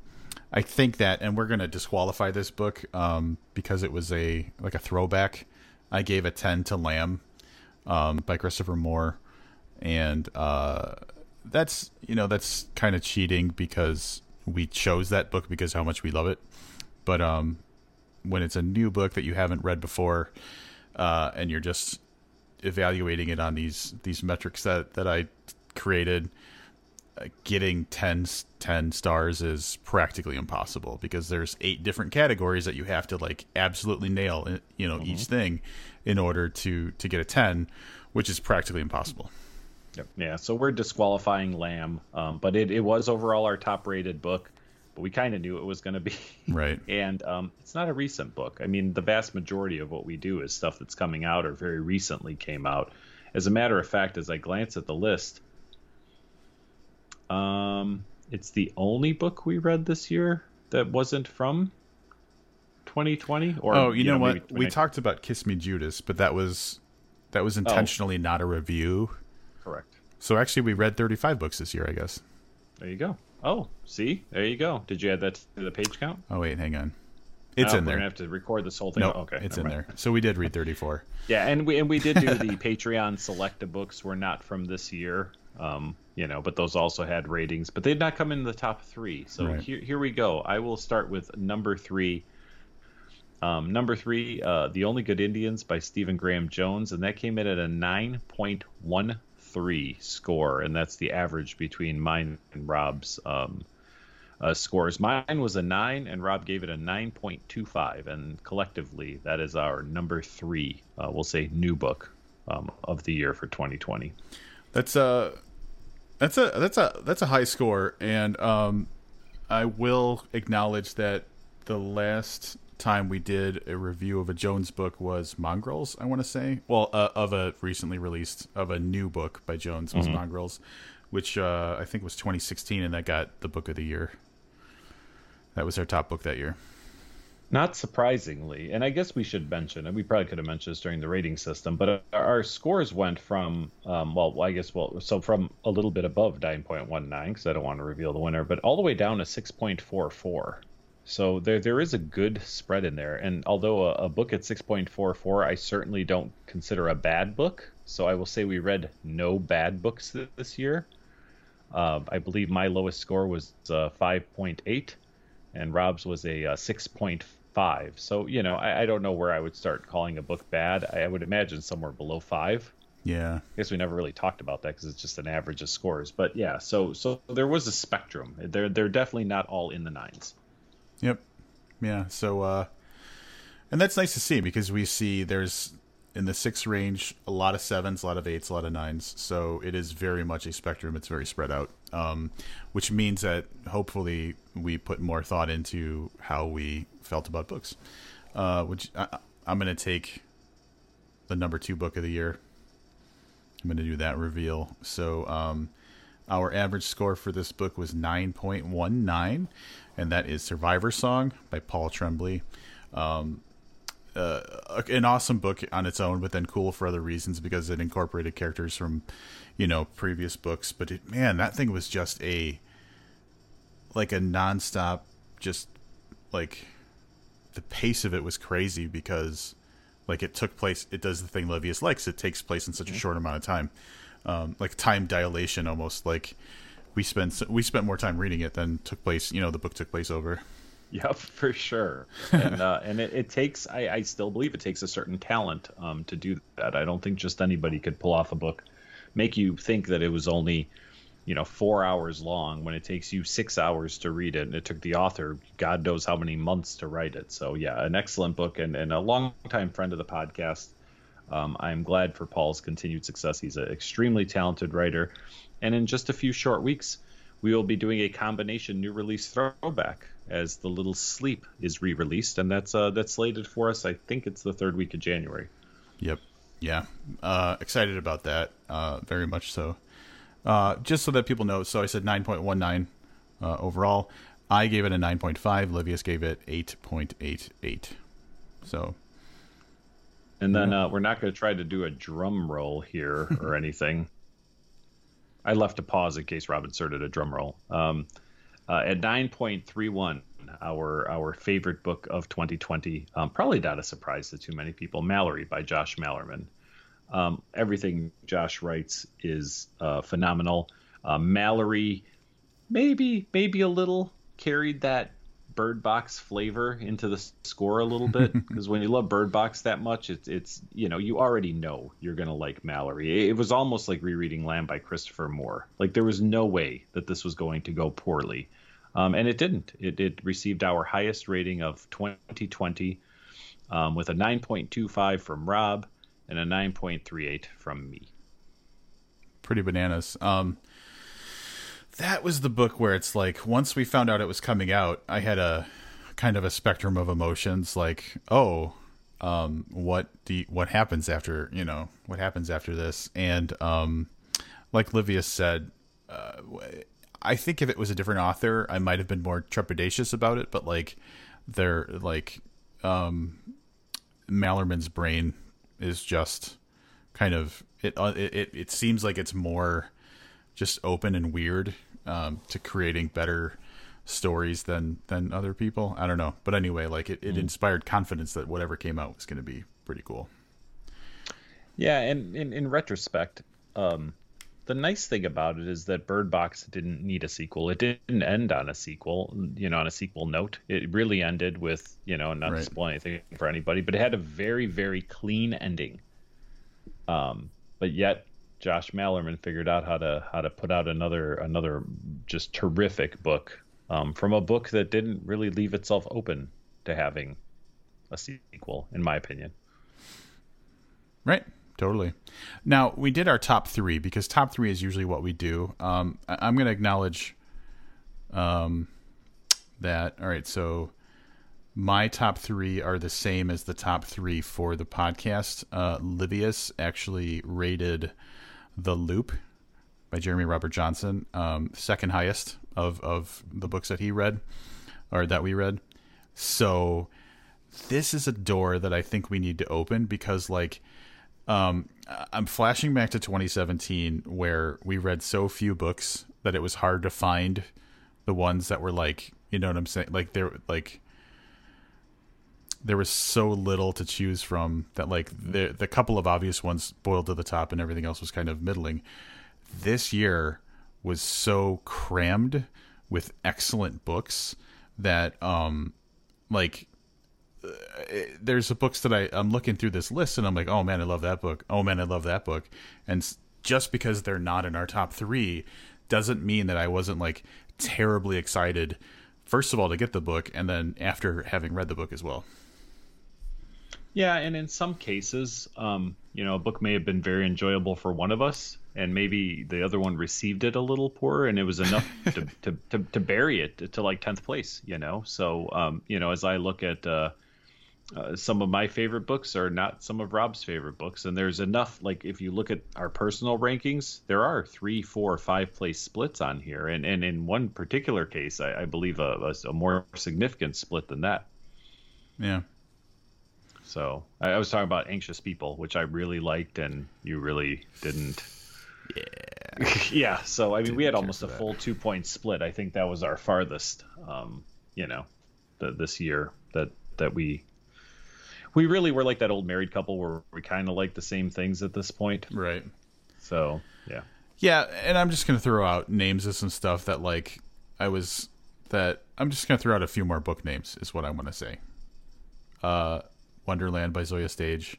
I think that, and we're going to disqualify this book um, because it was a like a throwback. I gave a 10 to Lamb um, by Christopher Moore, and uh, that's you know that's kind of cheating because we chose that book because how much we love it. But um, when it's a new book that you haven't read before, uh, and you're just evaluating it on these these metrics that that I created, uh, getting 10, 10 stars is practically impossible because there's eight different categories that you have to like absolutely nail uh, you know mm-hmm. each thing in order to to get a 10 which is practically impossible. Yep. yeah so we're disqualifying lamb um, but it, it was overall our top rated book but we kind of knew it was going to be. (laughs) Right. And um, it's not a recent book. I mean the vast majority of what we do is stuff that's coming out or very recently came out. As a matter of fact as i glance at the list um, it's the only book we read this year that wasn't from 2020 or oh you, you know, know, what we talked about kiss me judas but that was that was oh. intentionally oh. not a review correct so actually we read 35 books this year i guess there you go oh see there you go did you add that to the page count oh wait hang on it's oh, in there. We're gonna have to record this whole thing. No, nope, okay, it's in mind. there. So we did read 34. (laughs) yeah, and we and we did do the Patreon selected books. Were not from this year, um, you know, but those also had ratings, but they did not come in the top three. So right. here here we go. I will start with number three, um, number three, uh, The Only Good Indians by Stephen Graham Jones, and that came in at a 9.13 score, and that's the average between mine and Rob's um, uh, scores. Mine was a nine, and Rob gave it a nine point two five, and collectively that is our number three. Uh, we'll say new book um, of the year for 2020. That's a that's a that's a that's a high score, and um, I will acknowledge that the last time we did a review of a Jones book was Mongrels. I want to say, well, uh, of a recently released of a new book by Jones was mm-hmm. Mongrels, which uh, I think was 2016, and that got the book of the year. That was our top book that year. Not surprisingly, and I guess we should mention, and we probably could have mentioned this during the rating system, but our scores went from, um, well, I guess, well, so from a little bit above 9.19, because I don't want to reveal the winner, but all the way down to 6.44. So there there is a good spread in there, and although a, a book at 6.44, I certainly don't consider a bad book. So I will say we read no bad books this year. Uh, I believe my lowest score was uh, 5.8, and Rob's was a uh, 6.5. So you know I, I, don't know where I would start calling a book bad. I, I would imagine somewhere below five. Yeah. I guess we never really talked about that because it's just an average of scores. But yeah, so so there was a spectrum. They're they're definitely not all in the nines. Yep. Yeah. So, uh, and that's nice to see because we see there's in the six range a lot of sevens, a lot of eights, a lot of nines. So it is very much a spectrum. It's very spread out, um, which means that hopefully we put more thought into how we felt about books. Uh, which I, I'm going to take the number two book of the year. I'm going to do that reveal. So, um, our average score for this book was 9.19 and that is Survivor Song by Paul Tremblay. Um, uh, an awesome book on its own, but then cool for other reasons because it incorporated characters from, you know, previous books. But it, man, that thing was just a like a nonstop, just like the pace of it was crazy because like it took place. It does the thing Levius likes. It takes place in such a mm-hmm. short amount of time, um, like time dilation almost. Like we spent we spent more time reading it than took place. You know, the book took place over. Yep, (laughs) for sure. And uh, and it, it takes I, I, still believe it takes a certain talent um, to do that. I don't think just anybody could pull off a book, make you think that it was only, you know, four hours long when it takes you six hours to read it, and it took the author God knows how many months to write it. So yeah, an excellent book and, and a long time friend of the podcast. Um, I'm glad for Paul's continued success. He's an extremely talented writer and in just a few short weeks, we will be doing a combination new release throwback as The Little Sleep is re-released, and that's uh, that's slated for us. I think it's the third week of January. Yep. Yeah. Uh, excited about that. Uh, very much so. Uh, just so that people know, so I said 9.19 uh, overall. I gave it a 9.5. Livius gave it 8.88. So. And then uh, we're not going to try to do a drum roll here (laughs) or anything. I left a pause in case Rob inserted a drum roll. Um, uh, at 9.31, our our favorite book of 2020, um, probably not a surprise to too many people, Mallory by Josh Malerman. Um, everything Josh writes is uh, phenomenal. Uh, Mallory, maybe maybe a little carried that Bird Box flavor into the score a little bit (laughs) because when you love Bird Box that much, it's it's you know you already know you're gonna like Mallory. It was almost like rereading Lamb by Christopher Moore. Like there was no way that this was going to go poorly, um, and it didn't. It it received our highest rating of 2020 um, with a 9.25 from Rob and a 9.38 from me. Pretty bananas. Um, that was the book where it's like once we found out it was coming out, I had a kind of a spectrum of emotions like, oh, um, what you, what happens after, you know, what happens after this? And um, like livia said, uh, I think if it was a different author, I might have been more trepidatious about it, but like they're like um Malerman's brain is just kind of it, uh, it it seems like it's more just open and weird um, to creating better stories than than other people. I don't know, but anyway, like it, it mm. inspired confidence that whatever came out was going to be pretty cool. Yeah, and in, in retrospect, um, the nice thing about it is that Bird Box didn't need a sequel. It didn't end on a sequel, you know, on a sequel note. It really ended with, you know, not right. anything for anybody, but it had a very, very clean ending. Um, but yet Josh Malerman figured out how to how to put out another another just terrific book um, from a book that didn't really leave itself open to having a sequel, in my opinion. Right. Totally. Now we did our top three because top three is usually what we do. Um, I- am going to acknowledge um, that. All right, so my top three are the same as the top three for the podcast. Uh, Livius actually rated The Loop by Jeremy Robert Johnson um, second highest of of the books that he read or that we read. So this is a door that I think we need to open because like um, I'm flashing back to 2017 where we read so few books that it was hard to find the ones that were like, you know what I'm saying? Like there, like there was so little to choose from that like the the couple of obvious ones boiled to the top and everything else was kind of middling. This year was so crammed with excellent books that um like there's a books that I I'm looking through this list and I'm like, oh man, I love that book. Oh man, I love that book. And just because they're not in our top three doesn't mean that I wasn't like terribly excited. First of all, to get the book, and then after having read the book as well. Yeah, and in some cases, um, you know, a book may have been very enjoyable for one of us, and maybe the other one received it a little poor, and it was enough (laughs) to, to, to, to, bury it to like tenth place. You know, so um, you know, as I look at uh, uh, some of my favorite books are not some of Rob's favorite books, and there's enough. Like if you look at our personal rankings, there are three, four, five place splits on here, and and in one particular case, I, I believe a, a, a, more significant split than that. Yeah. So I, I was talking about Anxious People, which I really liked, and you really didn't. Yeah. (laughs) yeah. So I mean, didn't we had almost a full two point split. I think that was our farthest. Um, you know, the, this year that that we we really were like that old married couple where we kind of like the same things at this point. Right. So, yeah. Yeah, and I'm just going to throw out names of some stuff that like I was that I'm just going to throw out a few more book names is what I want to say. Uh Wonderland by Zoje Stage.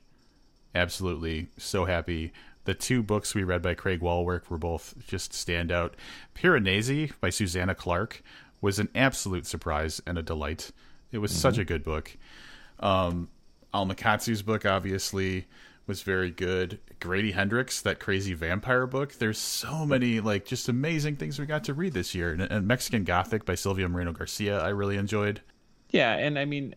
Absolutely so happy. The two books we read by Craig Wallwork were both just standout. Piranesi by Susanna Clarke was an absolute surprise and a delight. It was mm-hmm. such a good book. Um, Alma Katsu's book obviously was very good. Grady Hendrix, that crazy vampire book. There's so many like just amazing things we got to read this year. And, and Mexican Gothic by Silvia Moreno Garcia, I really enjoyed. Yeah, and I mean,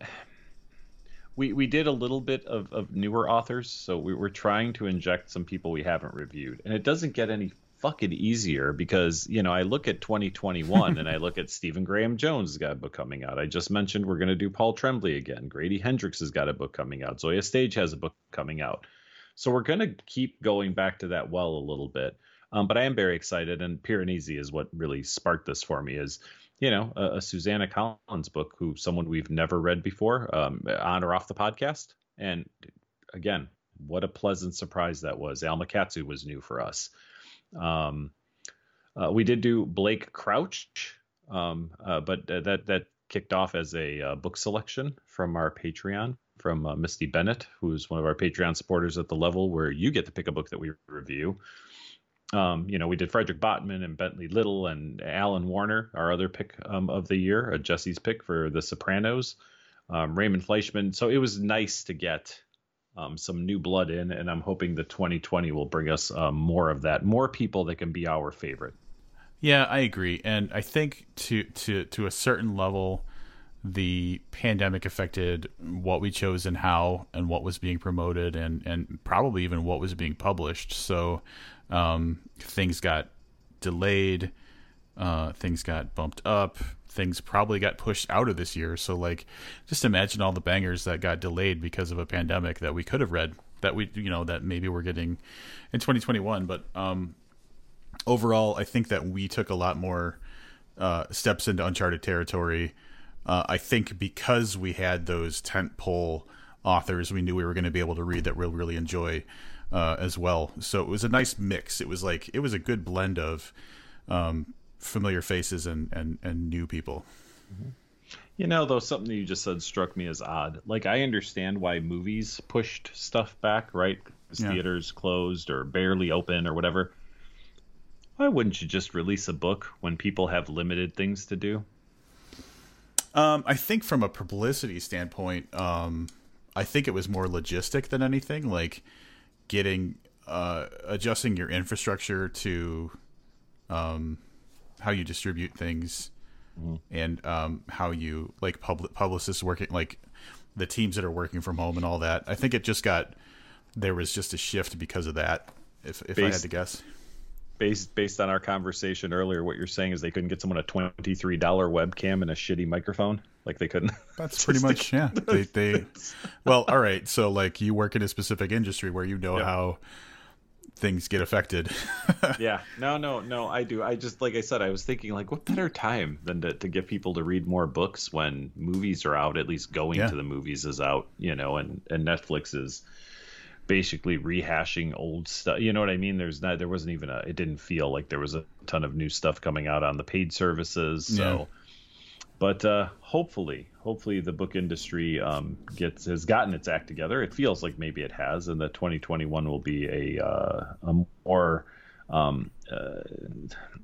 we we did a little bit of, of newer authors, so we were trying to inject some people we haven't reviewed, and it doesn't get any fucking easier because you know I look at 2021 (laughs) and I look at Stephen Graham Jones has got a book coming out. I just mentioned we're going to do Paul Tremblay again. Grady Hendrix has got a book coming out. Zoje Stage has a book coming out. So we're going to keep going back to that well a little bit. Um, but I am very excited, and Piranesi is what really sparked this for me. Is you know a, a Susanna Collins book, who someone we've never read before, um, on or off the podcast, and again, what a pleasant surprise that was. Alma Katsu was new for us. Um, uh, we did do Blake Crouch, um, uh, but uh, that that kicked off as a uh, book selection from our Patreon from uh, Misty Bennett, who's one of our Patreon supporters at the level where you get to pick a book that we review. Um, you know, we did Fredrik Backman and Bentley Little and Alan Warner, our other pick um, of the year, Jesse's pick for The Sopranos, um, Raymond Fleischmann. So it was nice to get um, some new blood in, and I'm hoping that 2020 will bring us um, more of that, more people that can be our favorite. Yeah, I agree, and I think to to to a certain level, the pandemic affected what we chose and how, and what was being promoted, and and probably even what was being published. So um, things got delayed, uh, things got bumped up, things probably got pushed out of this year. So like, just imagine all the bangers that got delayed because of a pandemic that we could have read that we you know that maybe we're getting in 2021. But um, overall, I think that we took a lot more uh, steps into uncharted territory. Uh, I think because we had those tent pole authors, we knew we were going to be able to read that we'll really enjoy uh, as well. So it was a nice mix. It was like it was a good blend of um, familiar faces and and and new people. You know, though, something you just said struck me as odd. Like, I understand why movies pushed stuff back, right? Yeah. Theaters closed or barely open or whatever. Why wouldn't you just release a book when people have limited things to do? Um, I think from a publicity standpoint, um, I think it was more logistic than anything, like getting uh, adjusting your infrastructure to um, how you distribute things mm-hmm. and um, how you like public publicists working like the teams that are working from home and all that. I think it just got there was just a shift because of that. If if based, I had to guess, based based on our conversation earlier, what you're saying is they couldn't get someone a twenty three dollar webcam and a shitty microphone. Like they couldn't. (laughs) That's pretty much yeah. They they well, all right. So like you work in a specific industry where you know yep. how things get affected. (laughs) yeah. No, no, no, I do. I just like I said, I was thinking like what better time than to, to get people to read more books when movies are out, at least going yeah. to the movies is out, you know, and, and Netflix is basically rehashing old stuff. You know what I mean? There's not there wasn't even a it didn't feel like there was a ton of new stuff coming out on the paid services. So yeah. but uh hopefully, hopefully the book industry um, gets has gotten its act together. It feels like maybe it has, and that 2021 will be a uh, a more um, uh,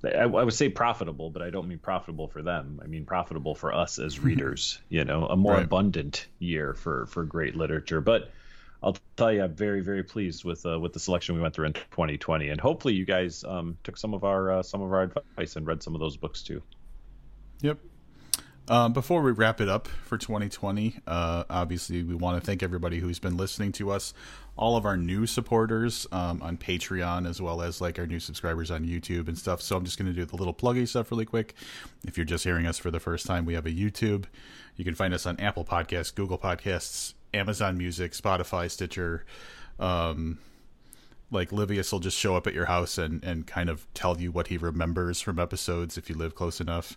I, I, would say profitable, but I don't mean profitable for them. I mean profitable for us as (laughs) readers. you know, a more right. abundant year for for great literature. But I'll tell you, I'm very very pleased with uh, with the selection we went through in 2020, and hopefully you guys um, took some of our uh, some of our advice and read some of those books too. Yep, um, before we wrap it up for 2020, uh, obviously we want to thank everybody who's been listening to us, all of our new supporters um, on Patreon, as well as like our new subscribers on YouTube and stuff. So I'm just going to do the little pluggy stuff really quick. If you're just hearing us for the first time, we have a YouTube. You can find us on Apple Podcasts, Google Podcasts, Amazon Music, Spotify, Stitcher. Um, like Livius will just show up at your house and, and kind of tell you what he remembers from episodes if you live close enough.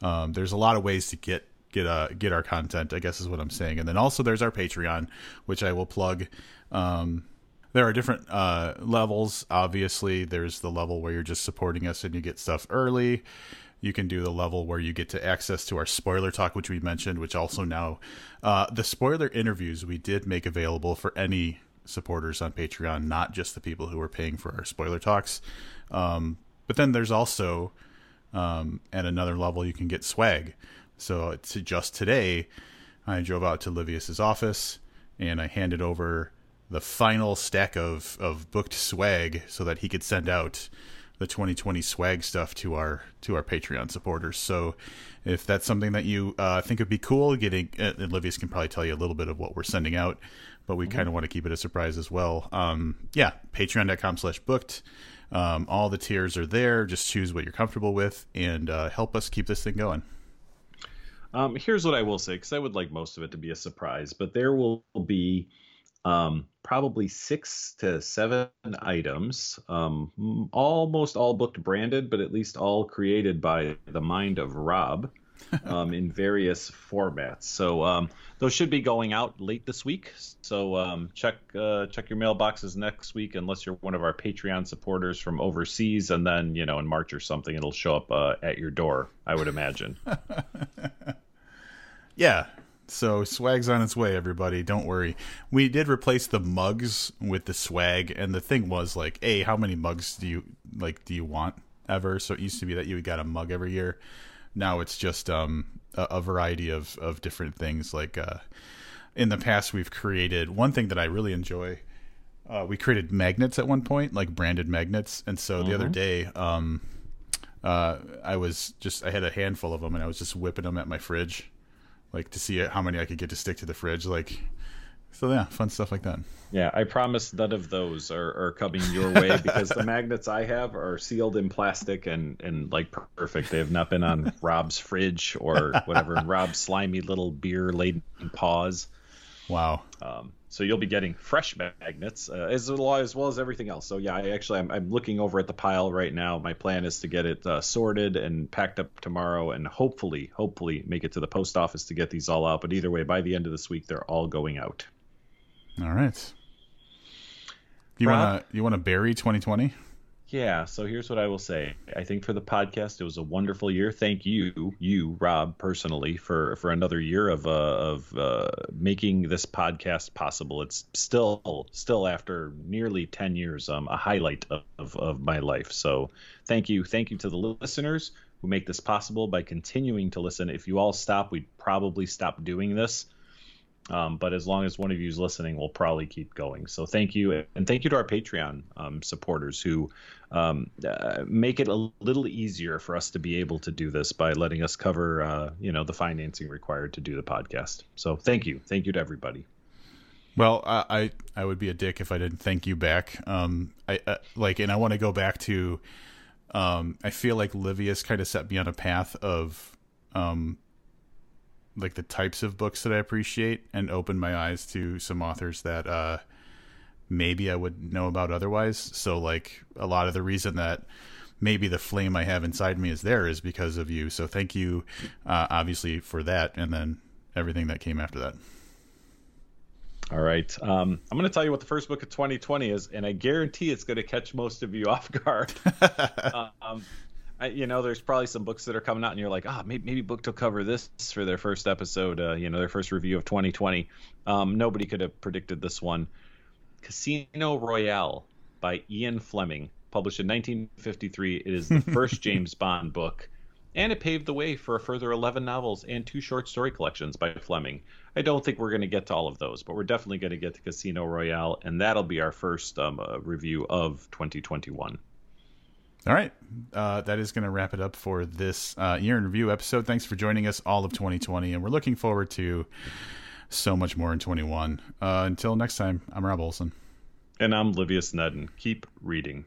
Um, there's a lot of ways to get get uh get our content. I guess is what I'm saying. And then also there's our Patreon, which I will plug. Um, there are different uh, levels. Obviously, there's the level where you're just supporting us and you get stuff early. You can do the level where you get to access to our spoiler talk, which we mentioned, which also now uh, the spoiler interviews we did make available for any supporters on Patreon, not just the people who are paying for our spoiler talks. Um, but then there's also um, at another level, you can get swag. So to just today, I drove out to Livius's office and I handed over the final stack of, of booked swag so that he could send out the 2020 swag stuff to our to our Patreon supporters. So if that's something that you uh, think would be cool, getting uh, Livius can probably tell you a little bit of what we're sending out, but we mm-hmm. kind of want to keep it a surprise as well. Um, yeah, patreon.com slash booked. Um, all the tiers are there. Just choose what you're comfortable with and uh, help us keep this thing going. Um, here's what I will say because I would like most of it to be a surprise, but there will be um, probably six to seven items, um, almost all booked branded, but at least all created by the mind of Rob (laughs) um, in various formats. So um, those should be going out late this week. So um, check uh, check your mailboxes next week, unless you're one of our Patreon supporters from overseas, and then you know in March or something, it'll show up uh, at your door. I would imagine. (laughs) yeah. So swag's on its way, everybody. Don't worry. We did replace the mugs with the swag, and the thing was like, hey, how many mugs do you like? Do you want ever? So it used to be that you got a mug every year now it's just um, a, a, variety of, of different things. Like uh, in the past, we've created one thing that I really enjoy. Uh, we created magnets at one point, like branded magnets, and so mm-hmm. the other mm-hmm. day, um, uh, I was just I had a handful of them, and I was just whipping them at my fridge, like to see how many I could get to stick to the fridge. Like so yeah, fun stuff like that. Yeah, I promise none of those are, are coming your way (laughs) because the magnets I have are sealed in plastic and, and like perfect. They have not been on (laughs) Rob's fridge or whatever, (laughs) Rob's slimy little beer laden paws. Wow. Um, so you'll be getting fresh magnets uh, as well as well as everything else. So yeah, I actually I'm, I'm looking over at the pile right now. My plan is to get it uh, sorted and packed up tomorrow, and hopefully, hopefully make it to the post office to get these all out. But either way, by the end of this week, they're all going out. All right. You want to you want to bury 2020? Yeah, so here's what I will say. I think for the podcast, it was a wonderful year. Thank you, you Rob, personally, for for another year of uh, of uh, making this podcast possible. It's still still after nearly ten years, um, a highlight of, of, of my life. So thank you, thank you to the listeners who make this possible by continuing to listen. If you all stop, we'd probably stop doing this. Um, but as long as one of you is listening, we'll probably keep going. So thank you, and thank you to our Patreon um, supporters who um, uh, make it a little easier for us to be able to do this by letting us cover, uh, you know, the financing required to do the podcast. So thank you, thank you to everybody. Well, I I would be a dick if I didn't thank you back. Um, I uh, like, and I want to go back to. Um, I feel like Livius kind of set me on a path of um like the types of books that I appreciate and opened my eyes to some authors that uh, maybe I would know about otherwise. So like a lot of the reason that maybe the flame I have inside me is there is because of you. So thank you, uh, obviously for that, and then everything that came after that. All right. Um, I'm going to tell you what the first book of 2020 is, and I guarantee it's going to catch most of you (laughs) off guard. (laughs) um, I, you know, there's probably some books that are coming out, and you're like, ah, oh, maybe, maybe Book will cover this for their first episode, uh, you know, their first review of 2020. Um, nobody could have predicted this one. Casino Royale by Ian Fleming, published in 1953. It is the (laughs) first James Bond book, and it paved the way for a further 11 novels and two short story collections by Fleming. I don't think we're going to get to all of those, but we're definitely going to get to Casino Royale, and that'll be our first um, uh, review of 2021. All right. Uh, that is going to wrap it up for this uh, year in review episode. Thanks for joining us all of 2020, and we're looking forward to so much more in 21. Uh, until next time, I'm Rob Olson. And I'm Livius Nedden. Keep reading.